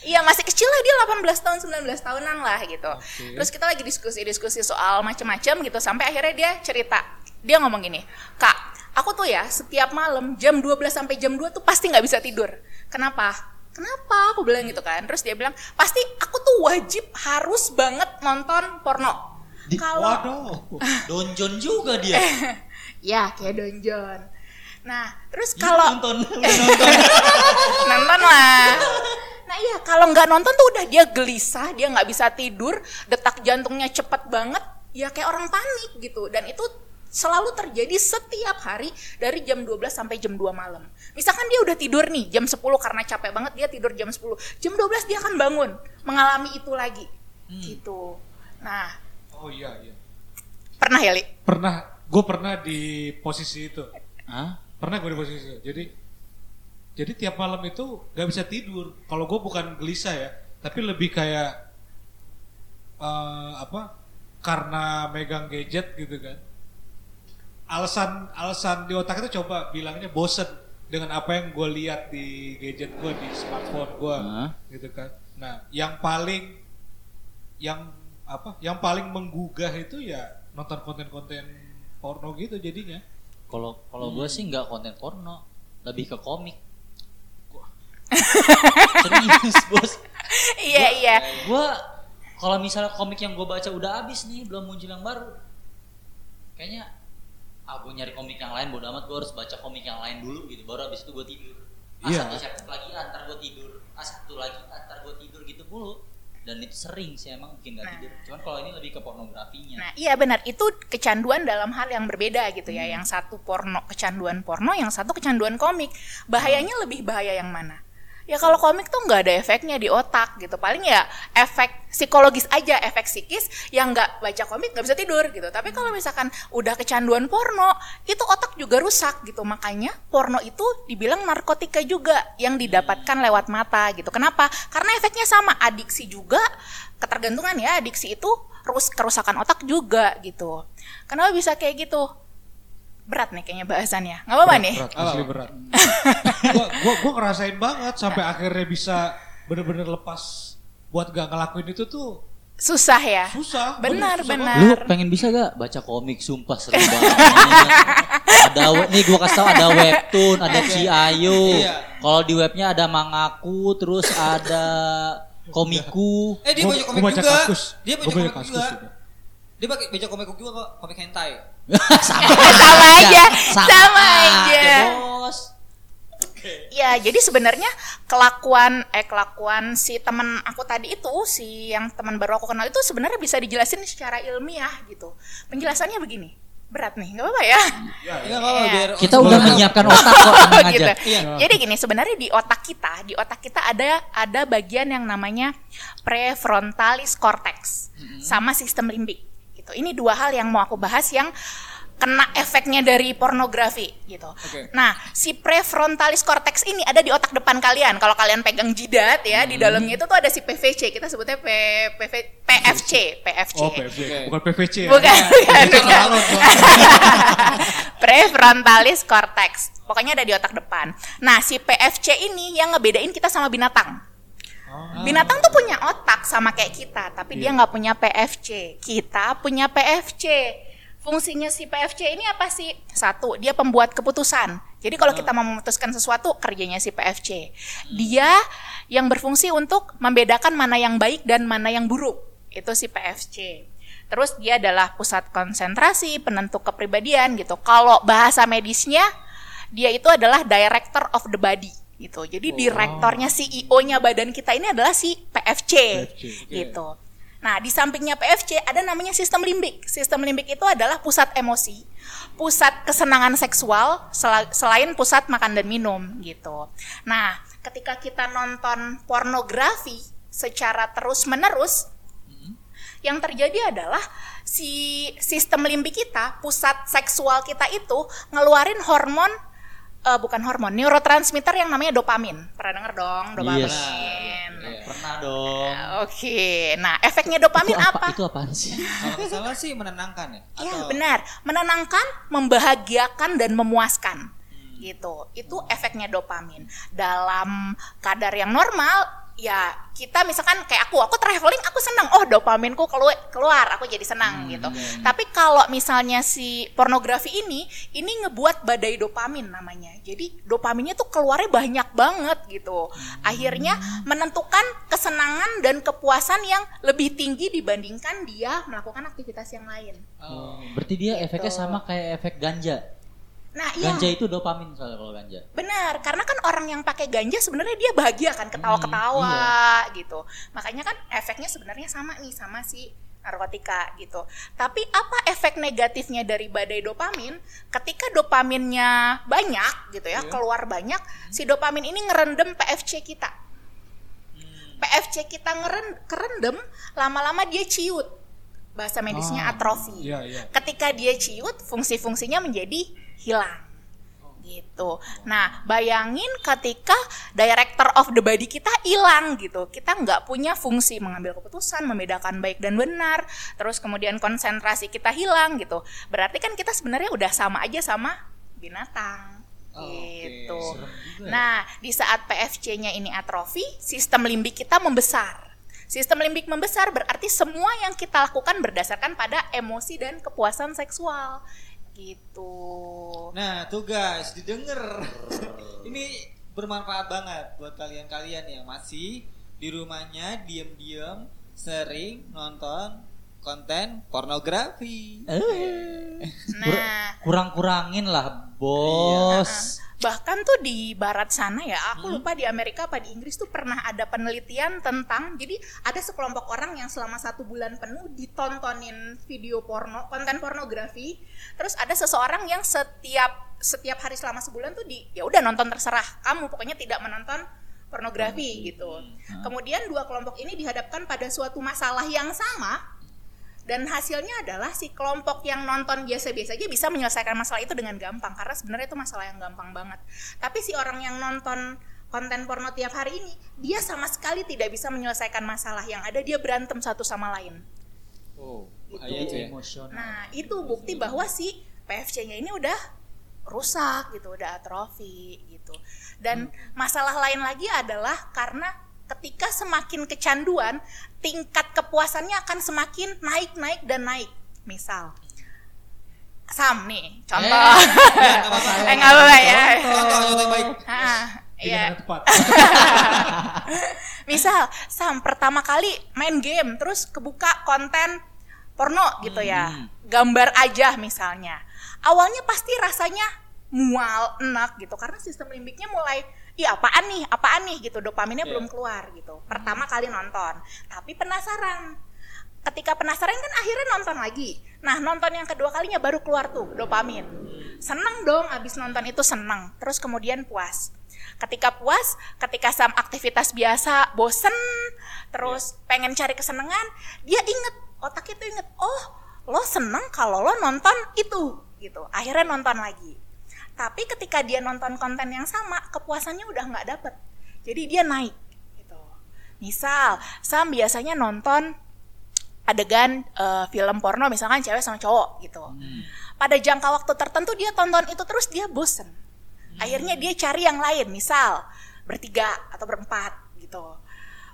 Iya masih kecil lah dia 18 tahun 19 tahunan lah gitu. Terus kita lagi diskusi-diskusi soal macem-macem gitu sampai akhirnya dia cerita. Dia ngomong gini, "Kak, aku tuh ya setiap malam jam 12 sampai jam 2 tuh pasti nggak bisa tidur. Kenapa?" Kenapa? Aku bilang gitu kan. Terus dia bilang, "Pasti aku tuh wajib harus banget nonton porno." Di- Kalau Waduh. Donjon juga dia. *laughs* ya kayak donjon. Nah, terus Ih, kalau nonton, nonton. *laughs* nonton lah. Nah iya kalau nggak nonton tuh udah dia gelisah, dia nggak bisa tidur, detak jantungnya cepet banget, ya kayak orang panik gitu. Dan itu selalu terjadi setiap hari dari jam 12 sampai jam 2 malam. Misalkan dia udah tidur nih jam 10 karena capek banget dia tidur jam 10. Jam 12 dia akan bangun mengalami itu lagi. Gitu. Nah, Oh iya iya. pernah ya, Li? Pernah, gue pernah di posisi itu. Hah? Pernah gue di posisi itu. Jadi jadi tiap malam itu gak bisa tidur. Kalau gue bukan gelisah ya, tapi lebih kayak eh, apa? Karena megang gadget gitu kan. Alasan alasan di otak itu coba bilangnya bosen dengan apa yang gue lihat di gadget gue di smartphone gue Hah? gitu kan. Nah, yang paling yang apa? Yang paling menggugah itu ya nonton konten-konten porno gitu jadinya. Kalau kalau gue sih nggak konten porno, lebih ke komik. *laughs* Serius bos. iya, iya. Gue kalau misalnya komik yang gue baca udah habis nih, belum muncul yang baru. Kayaknya ah gue nyari komik yang lain bodo amat gue harus baca komik yang lain dulu gitu baru habis itu gue tidur ah Iya. satu chapter lagi ah, ntar gue tidur ah satu lagi ah, ntar gue tidur gitu mulu dan itu sering sih emang bikin gak Nah. tidur cuman kalau ini lebih ke pornografinya Nah, iya benar. Itu kecanduan dalam hal yang berbeda gitu ya. Yang satu porno, kecanduan porno, yang satu kecanduan komik. Bahayanya lebih bahaya yang mana? Ya kalau komik tuh nggak ada efeknya di otak gitu. Paling ya efek psikologis aja, efek psikis yang nggak baca komik nggak bisa tidur gitu. Tapi kalau misalkan udah kecanduan porno, itu otak juga rusak gitu. Makanya porno itu dibilang narkotika juga yang didapatkan lewat mata gitu. Kenapa? Karena efeknya sama, adiksi juga, ketergantungan ya, adiksi itu rus kerusakan otak juga gitu. Kenapa bisa kayak gitu? Berat nih kayaknya bahasannya. Nggak apa-apa nih. Berat, asli berat. *laughs* gua, gua, gua ngerasain banget sampai akhirnya bisa bener-bener lepas buat gak ngelakuin itu tuh Susah ya. susah. Benar, susah benar. Lu pengen bisa gak baca komik sumpah seru banget. ada we- nih gua kasih tau ada webtoon, ada Ciayo. Iya. Kalau di webnya ada Mangaku, terus ada Komiku. Eh dia baca komik baca juga. Dia baca komik juga. juga. Dia pakai baca komik juga kok, komik hentai. *laughs* *laughs* sama, Sama aja, sama aja. bos. Ya, jadi sebenarnya kelakuan eh kelakuan si teman aku tadi itu, si yang teman baru aku kenal itu sebenarnya bisa dijelasin secara ilmiah gitu. Penjelasannya begini. Berat nih, nggak apa-apa ya? Ya, Iya ya. Iya. biar Kita udah menyiapkan otak kok *laughs* aja. gitu. Iya. Jadi gini, sebenarnya di otak kita, di otak kita ada ada bagian yang namanya prefrontalis cortex sama sistem limbik. Gitu. Ini dua hal yang mau aku bahas yang kena efeknya dari pornografi gitu. Oke. Nah, si prefrontalis cortex ini ada di otak depan kalian. Kalau kalian pegang jidat ya, di dalamnya itu tuh ada si PVC. Kita sebutnya P, PV, PFC, PFC. Oh, PVC. Bukan PVC ya. Bukan, bukan, bukan. *laughs* prefrontalis cortex. Pokoknya ada di otak depan. Nah, si PFC ini yang ngebedain kita sama binatang. Oh. Binatang tuh punya otak sama kayak kita, tapi dia nggak punya PFC. Kita punya PFC. Fungsinya si PFC ini apa sih? Satu, dia pembuat keputusan. Jadi kalau kita mau memutuskan sesuatu, kerjanya si PFC. Dia yang berfungsi untuk membedakan mana yang baik dan mana yang buruk. Itu si PFC. Terus dia adalah pusat konsentrasi, penentu kepribadian gitu. Kalau bahasa medisnya, dia itu adalah director of the body gitu. Jadi direktornya CEO-nya badan kita ini adalah si PFC, PFC, gitu. Nah, di sampingnya PFC ada namanya sistem limbik. Sistem limbik itu adalah pusat emosi, pusat kesenangan seksual sela- selain pusat makan dan minum gitu. Nah, ketika kita nonton pornografi secara terus-menerus yang terjadi adalah si sistem limbik kita, pusat seksual kita itu ngeluarin hormon eh, bukan hormon, neurotransmitter yang namanya dopamin. Pernah denger dong dopamin? Yes. Iya. Pernah dong. Oke, nah efeknya dopamin itu apa? apa? Itu apaan sih? Kalau salah sih menenangkan ya. Ya Atau benar, menenangkan, membahagiakan dan memuaskan. Gitu. Itu efeknya dopamin. Dalam kadar yang normal ya kita misalkan kayak aku, aku traveling aku senang. Oh, dopaminku keluar, keluar aku jadi senang gitu. Tapi kalau misalnya si pornografi ini ini ngebuat badai dopamin namanya. Jadi dopaminnya tuh keluarnya banyak banget gitu. Akhirnya menentukan kesenangan dan kepuasan yang lebih tinggi dibandingkan dia melakukan aktivitas yang lain. Oh. Berarti dia efeknya Gitu. sama kayak efek ganja. Nah, iya. Ganja itu dopamin soalnya kalau ganja. Benar, karena kan orang yang pakai ganja sebenarnya dia bahagia kan, ketawa-ketawa gitu. Makanya kan efeknya sebenarnya sama nih sama si narkotika gitu. Tapi apa efek negatifnya dari badai dopamin? Ketika dopaminnya banyak gitu ya, keluar banyak, si dopamin ini ngerendam PFC kita. PFC kita ngeren, kerendam, lama-lama dia ciut. Bahasa medisnya Ah, atrofi. iya, iya. Ketika dia ciut, fungsi-fungsinya menjadi hilang gitu. Nah, bayangin ketika director of the body kita hilang gitu, kita nggak punya fungsi mengambil keputusan, membedakan baik dan benar, terus kemudian konsentrasi kita hilang gitu. Berarti kan kita sebenarnya udah sama aja sama binatang. Oh, gitu. Serem Nah, di saat PFC-nya ini atrofi, sistem limbik kita membesar. Sistem limbik membesar berarti semua yang kita lakukan berdasarkan pada emosi dan kepuasan seksual. Gitu. Nah, tuh guys, didengar. *laughs* Ini bermanfaat banget buat kalian-kalian yang masih di rumahnya diem-diem sering nonton konten pornografi. Eh. Nah, Kurang-kurangin lah, bos. bahkan tuh di barat sana ya, aku lupa di Amerika apa di Inggris tuh pernah ada penelitian tentang, jadi ada sekelompok orang yang selama satu bulan penuh ditontonin video porno, konten pornografi, terus ada seseorang yang setiap setiap hari selama sebulan tuh di, ya udah nonton terserah, kamu pokoknya tidak menonton pornografi gitu. Kemudian dua kelompok ini dihadapkan pada suatu masalah yang sama, dan hasilnya adalah si kelompok yang nonton biasa-biasa aja bisa menyelesaikan masalah itu dengan gampang karena sebenarnya itu masalah yang gampang banget. Tapi si orang yang nonton konten porno tiap hari ini dia sama sekali tidak bisa menyelesaikan masalah yang ada dia berantem satu sama lain. Oh, bahaya tuh ya. Emosional. Nah, itu bukti bahwa si PFC-nya ini udah rusak gitu, udah atrofi gitu. Dan masalah lain lagi adalah karena ketika semakin kecanduan, tingkat kepuasannya akan semakin naik, naik dan naik. Misal Sam nih, contoh. *laughs* ya. Eh, nggak apa-apa ya. Contoh, contoh yang baik. Ah, Di iya. tepat. *laughs* Misal, Sam pertama kali main game terus kebuka konten porno gitu ya. Gambar aja misalnya. Awalnya pasti rasanya mual, enak gitu karena sistem limbiknya mulai Iya apaan nih, apaan nih gitu, dopaminnya Iya. belum keluar gitu. Pertama kali nonton, tapi penasaran. Ketika penasaran kan akhirnya nonton lagi. Nah nonton yang kedua kalinya baru keluar tuh dopamin. Seneng dong abis nonton itu seneng. Terus kemudian puas. Ketika puas, ketika sam aktivitas biasa bosen, terus pengen cari kesenangan, dia inget otaknya tuh inget, oh lo seneng kalau lo nonton itu gitu. Akhirnya nonton lagi. Tapi ketika dia nonton konten yang sama, kepuasannya udah nggak dapet. Jadi dia naik gitu. Misal, Sam biasanya nonton adegan eh, film porno misalkan cewek sama cowok gitu. Pada jangka waktu tertentu dia tonton itu terus dia bosen. Akhirnya dia cari yang lain, misal bertiga atau berempat gitu.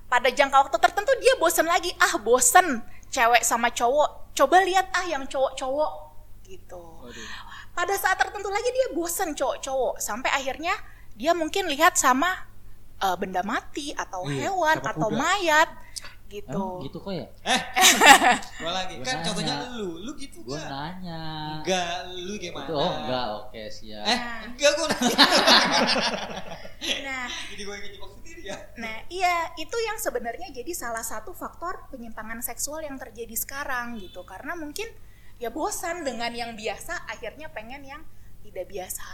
Pada jangka waktu tertentu dia bosen lagi, ah bosen cewek sama cowok. Coba lihat ah yang cowok-cowok gitu. Pada saat tertentu lagi dia bosen cowok-cowok sampai akhirnya dia mungkin lihat sama eh, benda mati atau Iya, hewan atau kuda. mayat gitu. Emang gitu kok ya? Eh, *laughs* gua lagi. Gua Kan nanya. contohnya lu, lu gitu Gue gak? nanya. Enggak, lu gimana? Oh enggak, oke siap. Eh, enggak gua nanya. Nah, *laughs* Jadi gua yang jebak sendiri ya. Nah, iya, itu yang sebenarnya jadi salah satu faktor penyimpangan seksual yang terjadi sekarang gitu. Karena mungkin ya bosan dengan yang biasa, akhirnya pengen yang tidak biasa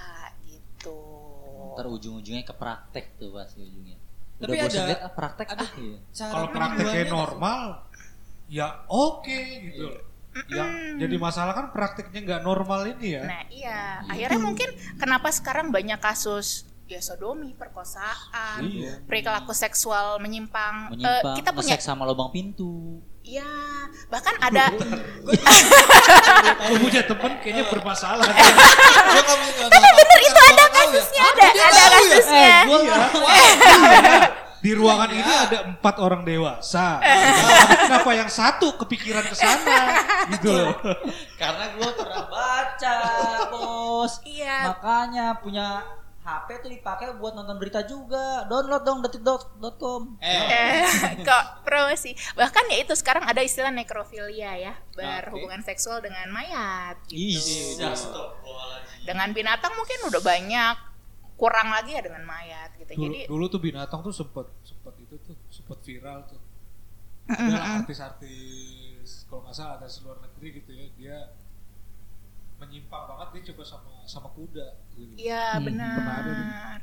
gitu. Ntar ujung-ujungnya ke praktek tuh pasti ujungnya. Udah Tapi ada- liat, ah, praktek ada ah iya. Kalau prakteknya normal, ya oke gitu. yang jadi masalah kan praktiknya nggak normal ini ya. Nah iya, akhirnya mungkin kenapa sekarang banyak kasus ya sodomi, perkosaan, Iya. perilaku seksual menyimpang. Eh, Menyimpang, kita punya, ngesek sama lubang pintu. Ya bahkan ada *laughs* Aku punya temen kayaknya bermasalah. *laughs* Tapi bener itu ada kasusnya, ada ada kasusnya. gua Iya. Iya. *laughs* Di ruangan ini ada empat orang dewasa. Kenapa yang satu kepikiran ke sana? Gitu loh. Karena gua pernah baca, Bos. Iya. Makanya punya HP tuh dipakai buat nonton berita juga. Download dong detik.com. Eh, Eh, *laughs* kok promosi. Bahkan ya itu sekarang ada istilah nekrofilia ya, berhubungan seksual dengan mayat. Ih, Iya. Dengan binatang mungkin udah banyak, kurang lagi ya dengan mayat gitu. Dulu, Jadi dulu tuh binatang tuh sempet sempet itu tuh sempet viral tuh. Ada artis-artis kalau nggak salah artis luar negeri gitu ya dia menyimpang banget dia coba sama sama kuda. Gitu. Iya Hmm, benar.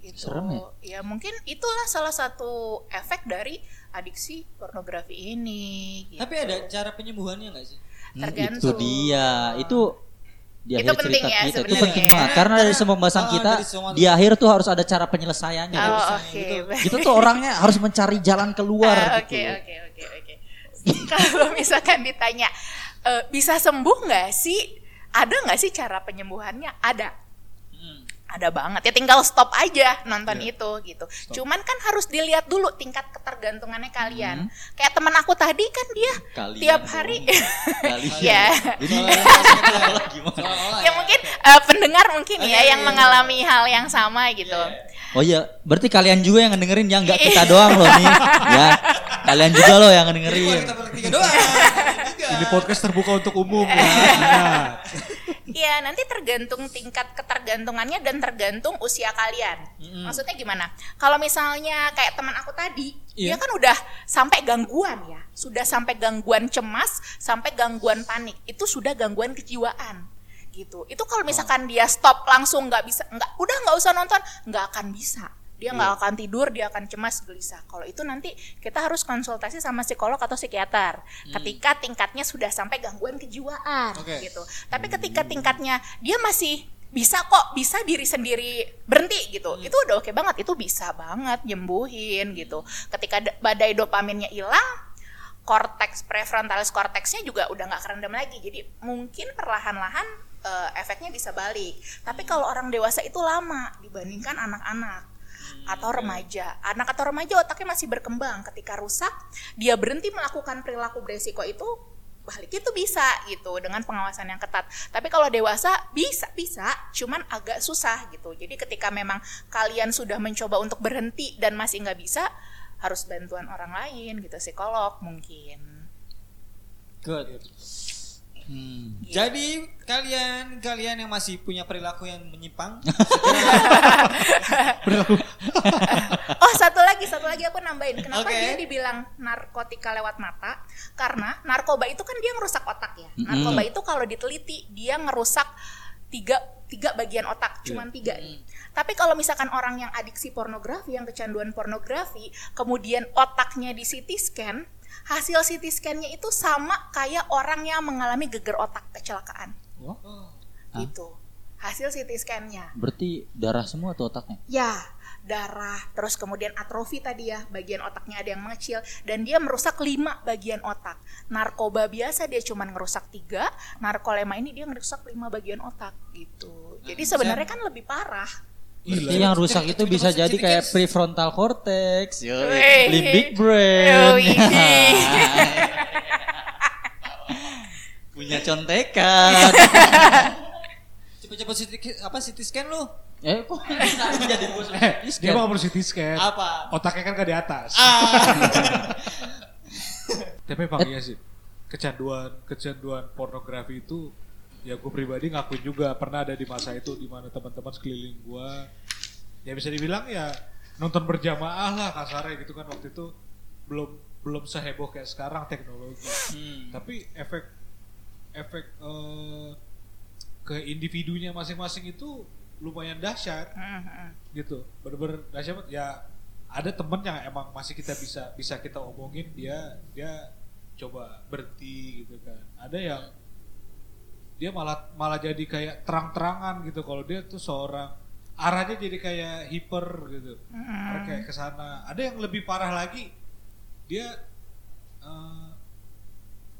Gitu. Serem ya? Ya mungkin itulah salah satu efek dari adiksi pornografi ini. gitu. tapi ada cara penyembuhannya nggak sih? Hmm, itu Tergantung. dia. Itu di Itu akhir penting cerita ya kita itu penting ya. banget karena dari semua pembahasan Ah, kita semua- di akhir tuh harus ada cara penyelesaiannya. Oh, oke. Kita tuh orangnya harus mencari jalan keluar Ah, gitu. Oke oke oke oke. Kalau misalkan ditanya eh, bisa sembuh nggak sih? Ada nggak sih cara penyembuhannya? Ada. Ada banget ya tinggal stop aja nonton Iya. itu gitu. Cuman kan harus dilihat dulu tingkat ketergantungannya kalian. Hmm. Kayak teman aku tadi kan dia Kalian tiap hari Kalian. *laughs* ya *laughs* ya mungkin eh, pendengar mungkin ya iya, yang iya. mengalami hal yang sama gitu. Oh iya, berarti kalian juga yang ngedengerin ya, nggak kita doang loh nih. *laughs* Ya, kalian juga loh yang ngedengerin. kita bertiga doang. Tiga. Ini podcast terbuka untuk umum ya. Ingat. Iya, nanti tergantung tingkat ketergantungannya dan tergantung usia kalian. Mm-mm. Maksudnya gimana? Kalau misalnya kayak teman aku tadi, Iya. dia kan udah sampai gangguan ya, sudah sampai gangguan cemas, sampai gangguan panik. Itu sudah gangguan kejiwaan, gitu. Itu kalau misalkan dia stop langsung nggak bisa, nggak, udah nggak usah nonton, nggak akan bisa. Dia nggak akan tidur, dia akan cemas, gelisah. Kalau itu nanti kita harus konsultasi sama psikolog atau psikiater. Ketika tingkatnya sudah sampai gangguan kejiwaan, Oke. gitu. Tapi ketika tingkatnya dia masih bisa kok bisa diri sendiri berhenti gitu itu udah oke banget itu bisa banget nyembuhin gitu ketika da- badai dopaminnya hilang korteks prefrontalis korteksnya juga udah nggak kerendam lagi jadi mungkin perlahan-lahan eh, efeknya bisa balik tapi kalau orang dewasa itu lama dibandingkan anak-anak atau remaja anak atau remaja otaknya masih berkembang ketika rusak dia berhenti melakukan perilaku beresiko itu balik itu bisa gitu dengan pengawasan yang ketat. Tapi kalau dewasa bisa bisa, cuman agak susah gitu. Jadi ketika memang kalian sudah mencoba untuk berhenti dan masih nggak bisa, harus bantuan orang lain gitu, psikolog mungkin. Good. Hmm. Jadi kalian kalian yang masih punya perilaku yang menyimpang, *laughs* *laughs* Oh satu lagi, satu lagi aku nambahin. Kenapa Oke. dia dibilang narkotika lewat mata? Karena narkoba itu kan dia ngerusak otak ya. Narkoba itu kalau diteliti dia ngerusak tiga tiga bagian otak, cuman tiga nih. Tapi kalau misalkan orang yang adiksi pornografi, yang kecanduan pornografi, kemudian otaknya di CT scan, hasil CT scan-nya itu sama kayak orang yang mengalami geger otak kecelakaan. Oh. Gitu. Hasil CT scan-nya. Berarti darah semua tuh otaknya. Ya, darah, terus kemudian atrofi tadi ya, bagian otaknya ada yang mengecil dan dia merusak lima bagian otak. Narkoba biasa dia cuma ngerusak tiga, narkolema ini dia ngerusak lima bagian otak gitu. Jadi sebenarnya kan lebih parah. Berarti yang rusak itu bisa jadi kayak prefrontal cortex, limbic brain. *laughs* Punya contekan. *laughs* cepet-cepet CT, apa CT scan lu? eh kok bisa jadi bos *laughs* Eh, dia mau perlu CT scan. Apa? Otaknya kan kan di atas. Ah. Tapi emang iya sih. Kecanduan kecanduan pornografi itu ya gue pribadi ngakuin juga pernah ada di masa itu di mana teman-teman sekeliling gue ya bisa dibilang ya nonton berjamaah lah kasarnya gitu kan waktu itu belum belum seheboh kayak sekarang teknologi Hmm. tapi efek efek eh, ke individunya masing-masing itu lumayan dahsyat Mhm. gitu bener-bener dahsyat banget. ya ada temen yang emang masih kita bisa bisa kita omongin dia dia coba berhenti gitu kan ada yang dia malah malah jadi kayak terang-terangan gitu. Kalau dia tuh seorang arahnya jadi kayak hiper gitu. Arah kayak ke sana ada yang lebih parah lagi dia eh,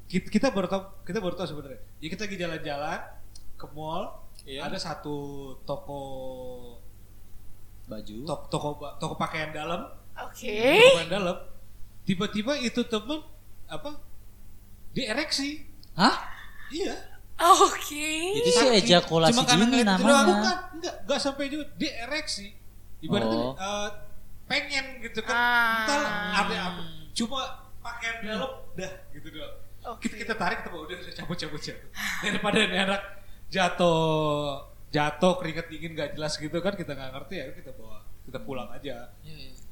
kita, kita baru tahu kita baru tahu sebenarnya. Ya kita lagi jalan-jalan ke mall Iya. ada satu toko Baju. toko toko, toko pakaian dalam. Oke. toko pakaian dalam. Tiba-tiba itu temen apa dia ereksi Hah? iya Oke. Itu sih ejakulasi Cuma karena dini itu bukan namanya. enggak enggak sampai juga dia ereksi ibaratnya Oh. eh, pengen gitu kan Ah. ada apa cuma pakaian dalam dah gitu doang Oke. kita, kita tarik kita bawa udah cabut cabut cabut daripada anak jatuh jatuh keringet dingin gak jelas gitu kan kita nggak ngerti ya kita bawa kita pulang aja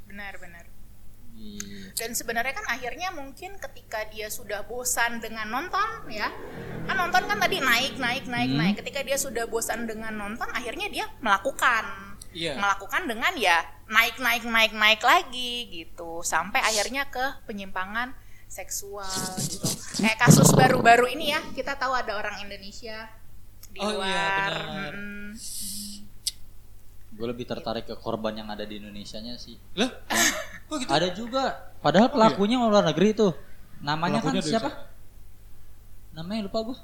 Benar, benar. Iya. Dan sebenarnya kan akhirnya mungkin ketika dia sudah bosan dengan nonton ya, kan nonton kan tadi naik naik naik Hmm. naik. Ketika dia sudah bosan dengan nonton, akhirnya dia melakukan, Iya. melakukan dengan ya naik naik naik naik lagi gitu, sampai akhirnya ke penyimpangan seksual gitu. Kayak kasus baru-baru ini ya, kita tahu ada orang Indonesia di Oh iya, luar. benar. mm-mm. Gue lebih tertarik ke korban yang ada di Indonesia-nya sih. lah kok gitu Ada juga. Padahal pelakunya luar negeri tuh. Namanya Pelakunya kan siapa? sana. Namanya lupa gue.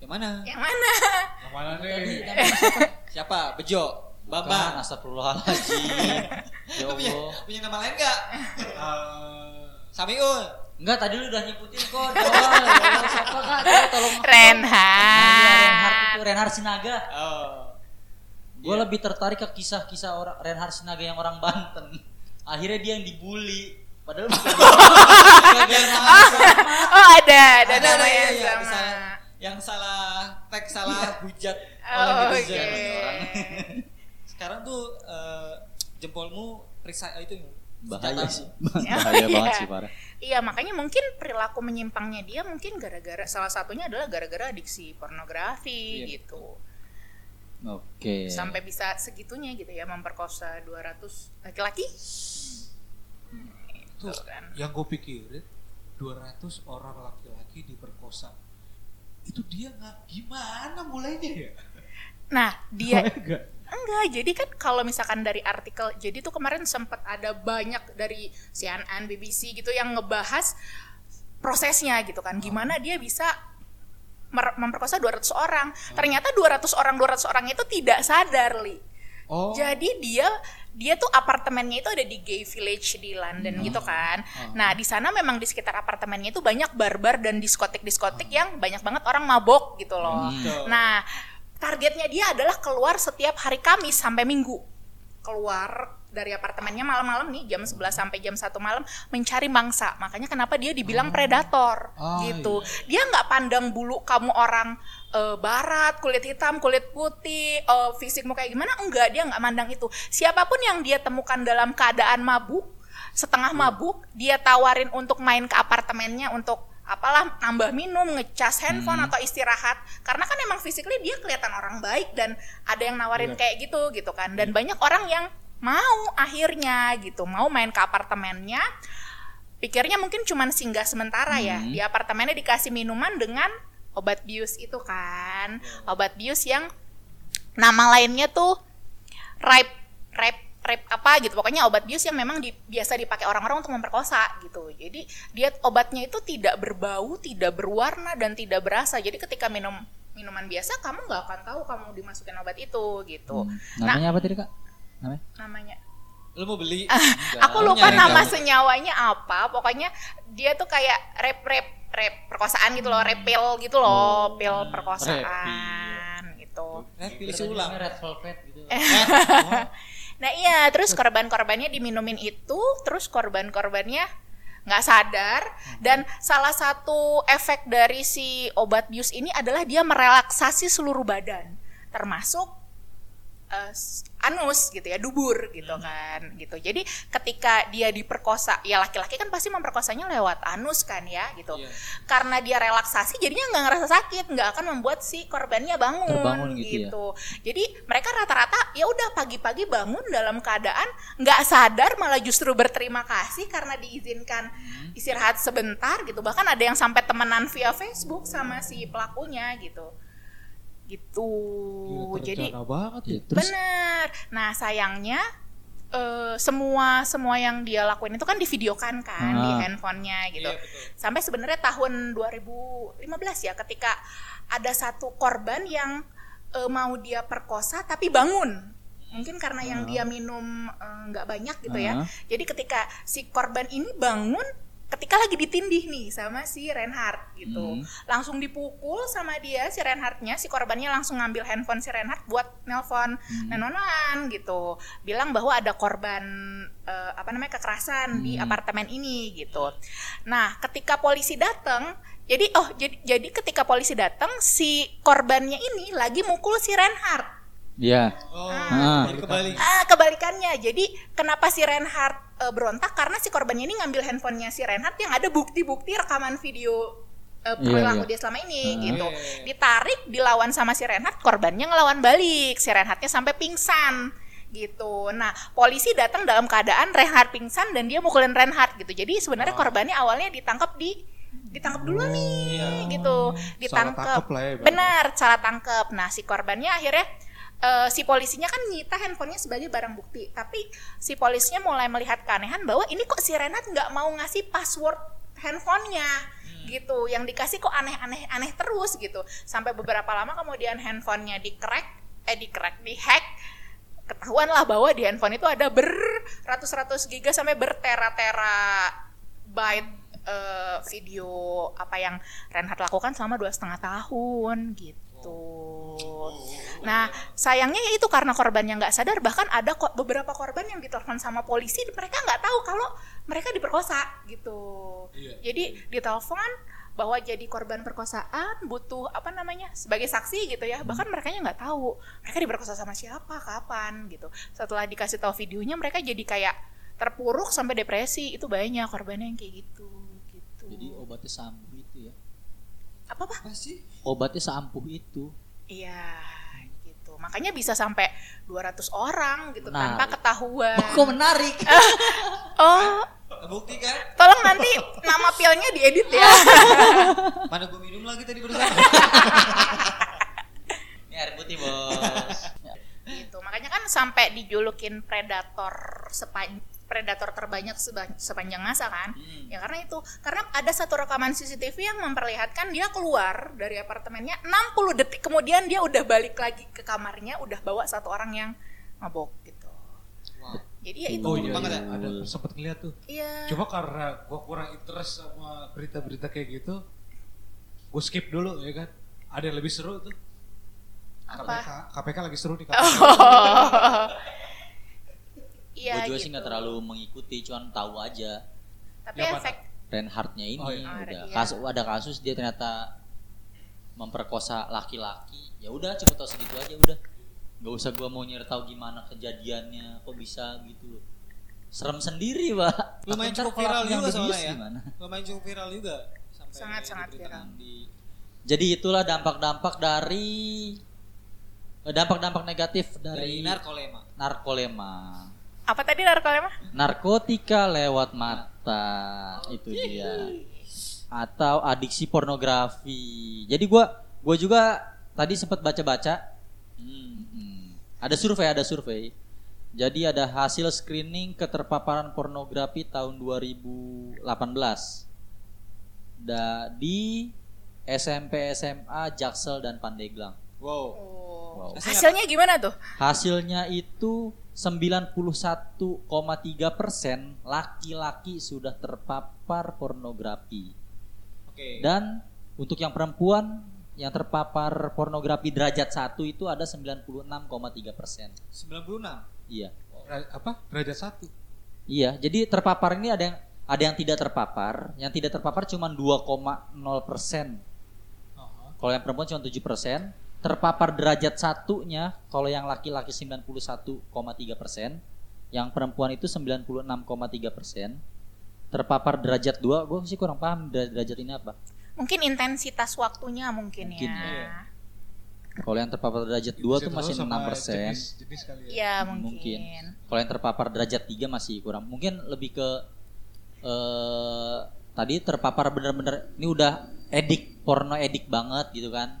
Yang mana? Yang mana? Yang mana nih *laughs* Siapa? Bejo. Bang, Bambang. astagfirullahaladzim. *laughs* ya Lu punya, Allah. punya nama lain gak? *laughs* Eh, Samiul. Enggak, tadi lu udah nyebutin kok. Doa, Allah, siapa kak? Tolong. Nah, iya, Renhard. Renhard itu Renhard Sinaga. Oh. Gue Iya. lebih tertarik ke kisah-kisah orang Renhard Sinaga yang orang Banten. Akhirnya dia yang dibully. Padahal bukan *laughs* yang Oh ada, ada, Ada, ada, namanya iya, iya. sama. Misalnya yang salah tag salah hujat Oh, oleh oke. netizen. *laughs* Sekarang tuh eh, jempolmu periksa itu bahaya sih. *laughs* bahaya Iya. banget sih parah. Iya makanya mungkin perilaku menyimpangnya dia mungkin gara-gara salah satunya adalah gara-gara adiksi pornografi Iya. gitu Oke. sampai bisa segitunya gitu ya memperkosa 200 laki-laki. Itu Tuh, kan. yang gue pikirin 200 orang laki-laki diperkosa. Itu dia nggak gimana mulainya ya? Nah dia Mulainya nggak? enggak jadi kan kalau misalkan dari artikel jadi tuh kemarin sempat ada banyak dari CNN BBC gitu yang ngebahas prosesnya gitu kan. Gimana dia bisa memperkosa 200 orang. Ternyata 200 orang 200 orang itu tidak sadar li. Oh. Jadi dia dia tuh apartemennya itu ada di gay village di London gitu kan. Nah di sana memang di sekitar apartemennya itu banyak barbar dan diskotik-diskotik yang banyak banget orang mabok gitu loh. Betul. Nah targetnya dia adalah keluar setiap hari Kamis sampai Minggu keluar dari apartemennya malam-malam nih jam 11 sampai jam 1 malam mencari mangsa. Makanya kenapa dia dibilang predator Oh, gitu. Dia nggak pandang bulu kamu orang eh, barat, kulit hitam, kulit putih, eh, fisikmu kayak gimana? Enggak, dia nggak mandang itu. Siapa pun yang dia temukan dalam keadaan mabuk, setengah mabuk, dia tawarin untuk main ke apartemennya untuk apalah nambah minum, ngecas handphone atau istirahat. Karena kan emang physically dia kelihatan orang baik dan ada yang nawarin kayak gitu gitu kan. Dan banyak orang yang mau akhirnya gitu, mau main ke apartemennya. Pikirnya mungkin cuman singgah sementara ya. Di apartemennya dikasih minuman dengan obat bius itu kan. Obat bius yang nama lainnya tuh rap rap rap apa gitu. Pokoknya obat bius yang memang di- biasa dipakai orang-orang untuk memperkosa gitu. Jadi dia obatnya itu tidak berbau tidak berwarna dan tidak berasa. Jadi ketika minum minuman biasa kamu nggak akan tahu kamu dimasukin obat itu gitu. Hmm. Namanya apa tadi kak? Namanya? namanya. Lu mau beli? aku Lu lupa nyari nama tahu. senyawanya apa. Pokoknya dia tuh kayak rep rep rep perkosaan gitu loh repel gitu loh pil perkosaan gitu. Eh, pilih si ulang. Red Velvet gitu. *laughs* Nah iya, terus korban-korbannya diminumin itu, terus korban-korbannya nggak sadar dan salah satu efek dari si obat bius ini adalah dia merelaksasi seluruh badan, termasuk s- anus gitu ya dubur gitu kan gitu jadi ketika dia diperkosa ya laki-laki kan pasti memperkosanya lewat anus kan ya gitu Iya. karena dia relaksasi jadinya nggak ngerasa sakit nggak akan membuat si korbannya bangun, Terbangun gitu ya. gitu jadi mereka rata-rata ya udah pagi-pagi bangun dalam keadaan nggak sadar malah justru berterima kasih karena diizinkan Hmm. istirahat sebentar gitu bahkan ada yang sampai temenan via Facebook sama si pelakunya gitu gitu Gila, jadi banget ya. Terus bener nah sayangnya eh, semua semua yang dia lakuin itu kan divideokan kan di Ah. handphonenya gitu Iya, betul. sampai sebenarnya tahun 2015 ya ketika ada satu korban yang eh, mau dia perkosa tapi bangun mungkin karena yang dia minum eh, nggak banyak gitu ya Ah. jadi ketika si korban ini bangun ketika lagi ditindih nih sama si Reinhardt gitu Hmm. langsung dipukul sama dia si Reinhardtnya si korbannya langsung ngambil handphone si Reinhardt buat nelpon Hmm. 911 gitu bilang bahwa ada korban eh, apa namanya kekerasan di Hmm. apartemen ini gitu nah ketika polisi datang jadi oh jadi jadi ketika polisi datang si korbannya ini lagi mukul si Reinhardt ya Oh, Ah. kebalik. Ah, kebalikannya. Jadi kenapa si Reinhardt eh, berontak karena si korbannya ini ngambil handphonenya si Reinhardt yang ada bukti-bukti rekaman video eh, Iya, perilaku iya. dia selama ini Ah. gitu. Iya, iya, iya. Ditarik, dilawan sama si Reinhardt, korbannya ngelawan balik. Si Reinhardtnya sampai pingsan gitu. Nah, polisi datang dalam keadaan Reinhardt pingsan dan dia mukulin Reinhardt gitu. Jadi sebenarnya korbannya awalnya ditangkap di ditangkap dulu nih gitu. Ditangkap. ya. Benar, salah tangkap. Nah, si korbannya akhirnya eh, si polisinya kan nyita handphonenya sebagai barang bukti, tapi si polisinya mulai melihat keanehan bahwa ini kok si Renat nggak mau ngasih password handphonenya gitu, yang dikasih kok aneh-aneh aneh terus gitu, sampai beberapa lama kemudian handphonenya di crack, eh di crack, di hack, ketahuan lah bahwa di handphone itu ada beratus-ratus giga sampai bertera-tera byte eh, video apa yang Renhat lakukan selama dua setengah tahun gitu. Nah sayangnya ya itu karena korbannya nggak sadar bahkan ada kok beberapa korban yang ditelepon sama polisi mereka nggak tahu kalau mereka diperkosa gitu. Iya. Jadi ditelepon bahwa jadi korban perkosaan butuh apa namanya sebagai saksi gitu ya. Bahkan mereka nggak tahu mereka diperkosa sama siapa kapan gitu. Setelah dikasih tahu videonya mereka jadi kayak terpuruk sampai depresi. Itu banyak korbannya yang kayak gitu gitu. Jadi obatnya seampuh itu ya? Apa apa Apa sih? obatnya seampuh itu iya gitu. Makanya bisa sampai 200 orang gitu Nah. tanpa ketahuan. Kok menarik? *laughs* Oh. Bukti kan? tolong nanti nama pilnya diedit ya. *laughs* Mana gue minum lagi tadi barusan. *laughs* ini air putih bos. Gitu. Makanya kan sampai dijulukin predator sepan predator terbanyak sepanjang masa kan Hmm. ya karena itu karena ada satu rekaman CCTV yang memperlihatkan dia keluar dari apartemennya 60 detik kemudian dia udah balik lagi ke kamarnya udah bawa satu orang yang mabok gitu Wow. jadi ya itu Oh iya, Banget iya. ya? ada sempet ngeliat tuh. iya Cuma karena gua kurang interest sama berita-berita kayak gitu, gue skip dulu ya kan. Ada yang lebih seru tuh. Apa? KPK, KPK lagi seru nih KPK. oh. *laughs* iya gue juga gitu. sih nggak terlalu mengikuti cuman tahu aja tapi mana? efek Reinhardtnya ini Oh, iya. Udah iya. kasus ada kasus dia ternyata memperkosa laki-laki ya udah cuma tahu segitu aja udah nggak usah gua mau nyari tahu gimana kejadiannya kok bisa gitu loh serem sendiri pak Lumayan cukup viral juga soalnya ya. gimana? Lumayan cukup viral juga. Sampai Sangat, sangat viral. Di... jadi itulah dampak-dampak dari eh, dampak-dampak negatif Dari dari, narkolema. narkolema apa tadi narkolema narkotika lewat mata itu dia. Atau adiksi pornografi. Jadi gua gua juga tadi sempat baca-baca. Hmm, ada survei ada survei. Jadi ada hasil screening keterpaparan pornografi tahun 2018 da, di SMP SMA Jaksel dan Pandeglang. Wow. Wow. hasilnya gimana tuh? Hasilnya itu 91,3 persen laki-laki sudah terpapar pornografi. Oke. Dan untuk yang perempuan yang terpapar pornografi derajat 1 itu ada 96,3 persen. 96. Iya. Apa? Derajat satu. Iya, jadi terpapar ini ada yang ada yang tidak terpapar, yang tidak terpapar cuma 2,0 persen. Aha. Kalau yang perempuan cuma 7 persen, terpapar derajat satunya kalau yang laki-laki 91,3 persen, yang perempuan itu 96,3 persen. Terpapar derajat dua, gue sih kurang paham der- derajat ini apa. Mungkin intensitas waktunya mungkin, Mungkin, ya. iya. Kalau yang terpapar derajat dua tuh masih 6 persen. Ya. Iya, mungkin. Mungkin. Kalau yang terpapar derajat 3 masih kurang. Mungkin lebih ke eh tadi terpapar bener-bener ini udah edik porno edik banget gitu kan.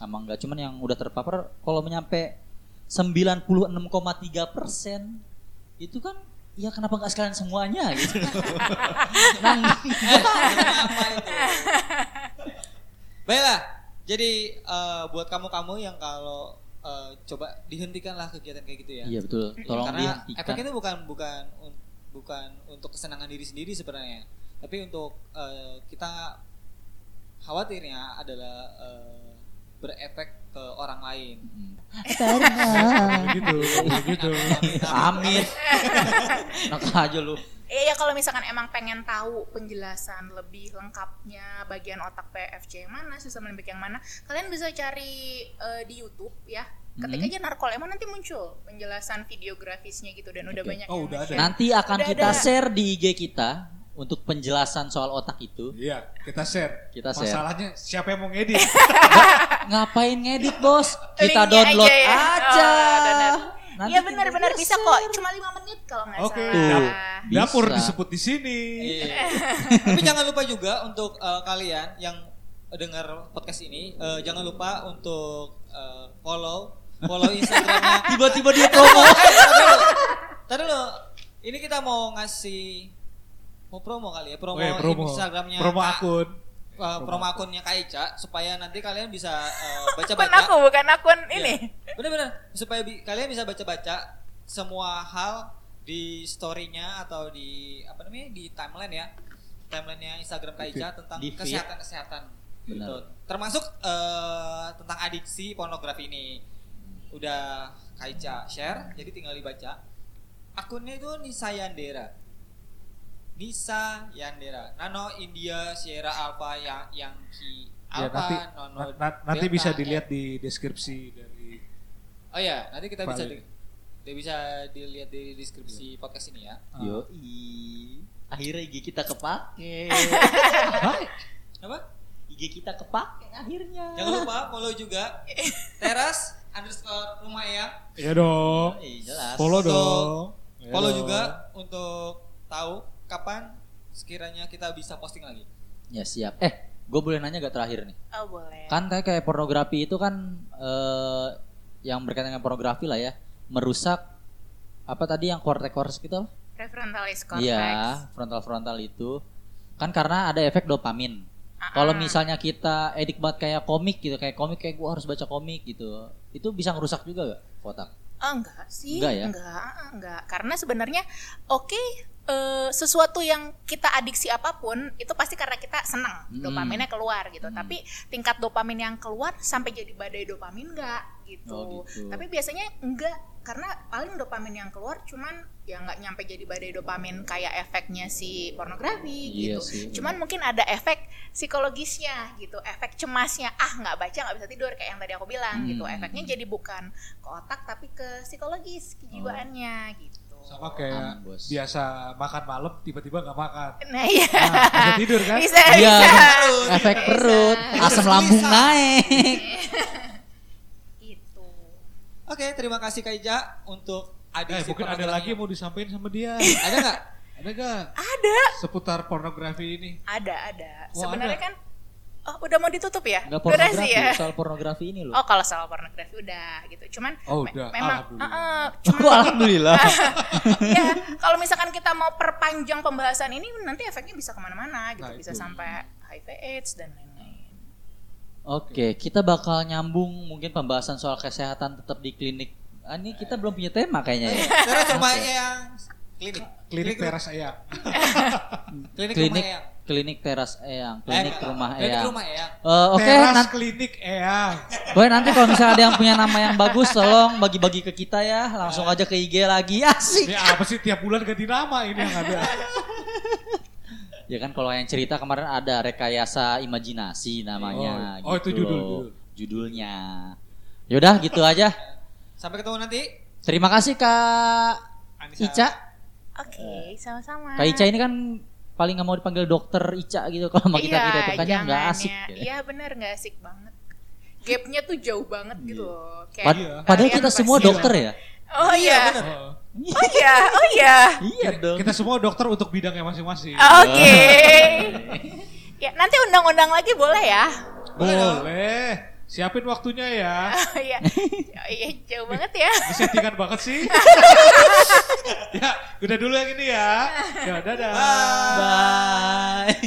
Sama enggak cuman yang udah terpapar kalau menyampe 96,3 persen itu kan ya kenapa nggak sekalian semuanya gitu. *laughs* Nang, apa itu? Baiklah, jadi eh, buat kamu-kamu yang kalau eh, coba dihentikanlah kegiatan kayak gitu ya. iya betul. Tolong Karena dihentikan. efeknya itu bukan bukan un- bukan untuk kesenangan diri sendiri sebenarnya, tapi untuk eh, kita khawatirnya adalah eh, berefek ke orang lain. Mm. Begitu, begitu. Amin. *laughs* Enak aja lu. Iya ya kalau misalkan emang pengen tahu penjelasan lebih lengkapnya bagian otak PFC yang mana, sistem limbik yang mana, kalian bisa cari eh, di YouTube ya. Ketik Hmm. aja narkol emang nanti muncul penjelasan videografisnya gitu dan udah Oke. banyak Oh, yang udah ada. nge-share. Nanti akan Udah kita ada. share di IG kita untuk penjelasan soal otak itu. Iya, kita share. Kita share. Masalahnya siapa yang mau ngedit? *laughs* Ngapain ngedit bos? Kita Linknya download aja ya. aja. Oh, benar. Nanti Iya benar-benar bisa kok, cuma lima menit kalau nggak Oke. salah. Dapur Bisa. disebut di sini. Iya. *laughs* Tapi jangan lupa juga untuk eh, kalian yang dengar podcast ini, eh, jangan lupa untuk eh, follow follow Instagramnya. *laughs* Tiba-tiba dia promo. Tadi dulu, ini kita mau ngasih mau promo kali ya, promo, Oh iya, promo. Instagramnya, Promo Kak- akun. eh, promo akunnya Kak Ica supaya nanti kalian bisa eh, *laughs* Akun baca-baca. aku bukan akun Iya. ini. Bener-bener supaya bi- kalian bisa baca-baca semua hal di story-nya atau di apa namanya di timeline ya timelinenya Instagram Kak Ica tentang Di feed. kesehatan-kesehatan gitu. Termasuk eh, tentang adiksi pornografi ini. Udah Kak Ica share, jadi tinggal dibaca. Akunnya itu Nisa Yandera. Nisa Yandera. Nano India Sierra Alpha yang yang Ki Ya, Alpha nanti Nono na- na- nanti Delta, bisa dilihat di deskripsi dari Oh iya, nanti kita bisa di, dia bisa dilihat di deskripsi podcast ini ya. Yo, akhirnya IG kita kepake. *laughs* Apa? IG kita kepake akhirnya. Jangan lupa follow juga teras underscore rumah. Ya dong. Eh, jelas. Follow dong. Ya Follow dong. juga untuk tahu kapan sekiranya kita bisa posting lagi. Ya siap. Eh, gue boleh nanya gak terakhir nih? Oh boleh. Kan kayak kayak pornografi itu kan eh, yang berkaitan dengan pornografi lah ya, merusak apa tadi yang cortex gitu? Prefrontalis cortex. Iya, frontal-frontal itu kan karena ada efek dopamin. Kalau misalnya kita edik banget kayak komik gitu, kayak komik kayak gua harus baca komik gitu, itu bisa ngerusak juga gak kotak? Oh, enggak sih, Enggak ya? enggak, enggak. Karena sebenarnya oke eh, sesuatu yang kita adiksi apa pun itu pasti karena kita senang Hmm. dopaminnya keluar gitu. Tapi tingkat dopamin yang keluar sampai jadi badai dopamin enggak gitu. Oh, gitu. Tapi biasanya enggak karena paling dopamin yang keluar cuman ya nggak nyampe jadi badai dopamin kayak efeknya si pornografi Iya gitu. sih, cuman mungkin ada efek psikologisnya gitu, efek cemasnya ah nggak baca nggak bisa tidur kayak yang tadi aku bilang gitu. Hmm. Efeknya jadi bukan ke otak tapi ke psikologis kejiwaannya gitu. Sama kayak Aman, bos. biasa makan malam tiba-tiba nggak makan. Nah iya Nah, bisa tidur kan? bisa Iya, bisa efek Bisa. perut, asam lambung naik. *laughs* Gitu. Oke, terima kasih Kak Ija untuk Eh, adiksi mungkin ada lagi yang mau disampaikan sama dia. Ada nggak? Ada gak? Ada, Seputar pornografi ini. ada, ada. Wah, Sebenarnya ada. kan oh udah mau ditutup ya? Enggak pornografi, ya? soal pornografi ini loh. Oh kalau soal pornografi udah gitu. Cuman Oh, me- udah. memang Alhamdulillah. uh-uh, *laughs* Oh, cuman alhamdulillah. *laughs* ya kalau misalkan kita mau perpanjang pembahasan ini nanti efeknya bisa ke mana-mana gitu Nah, bisa itu. sampai HIV AIDS dan lain-lain Oke, kita bakal nyambung mungkin pembahasan soal kesehatan tetap di klinik. Ah, ini kita belum punya tema kayaknya ya. *laughs* Teras rumah Eyang klinik. Klinik teras ayam. Klinik, Klinik. Klinik teras Eyang, klinik Eh, rumah Klinik Eyang. rumah Eyang. Eh, Oke, teras nanti klinik eyang. Boy, nanti kalau misalnya ada yang punya nama yang bagus, tolong bagi-bagi ke kita ya. Langsung aja ke IG lagi. *laughs* Asik. Ini apa sih tiap bulan ganti nama ini yang ada. Ya kan kalau yang cerita kemarin ada rekayasa imajinasi namanya. Oh, oh, gitu itu judul, judul. judulnya. Yaudah gitu aja. Sampai ketemu nanti. Terima kasih Kak Anissa. Ica. Oke, sama-sama. Kak Ica ini kan paling nggak mau dipanggil dokter Ica gitu kalau sama kita kita itu kayaknya nggak asik. ya. ya. Iya benar nggak asik banget. Gapnya tuh jauh banget gitu loh. Kayak Pad- Iya. Padahal kita semua pasti- dokter ya. Oh iya. Oh. Oh iya, oh iya. Iya dong. Kita semua dokter untuk bidangnya masing-masing. Oke. *laughs* ya, nanti undang-undang lagi boleh ya? Boleh. Siapin waktunya ya. Oh *laughs* iya. Oh, iya, jauh banget ya. Ini settingan banget sih. *laughs* ya, udah dulu yang ini ya. Ya, dadah. Bye.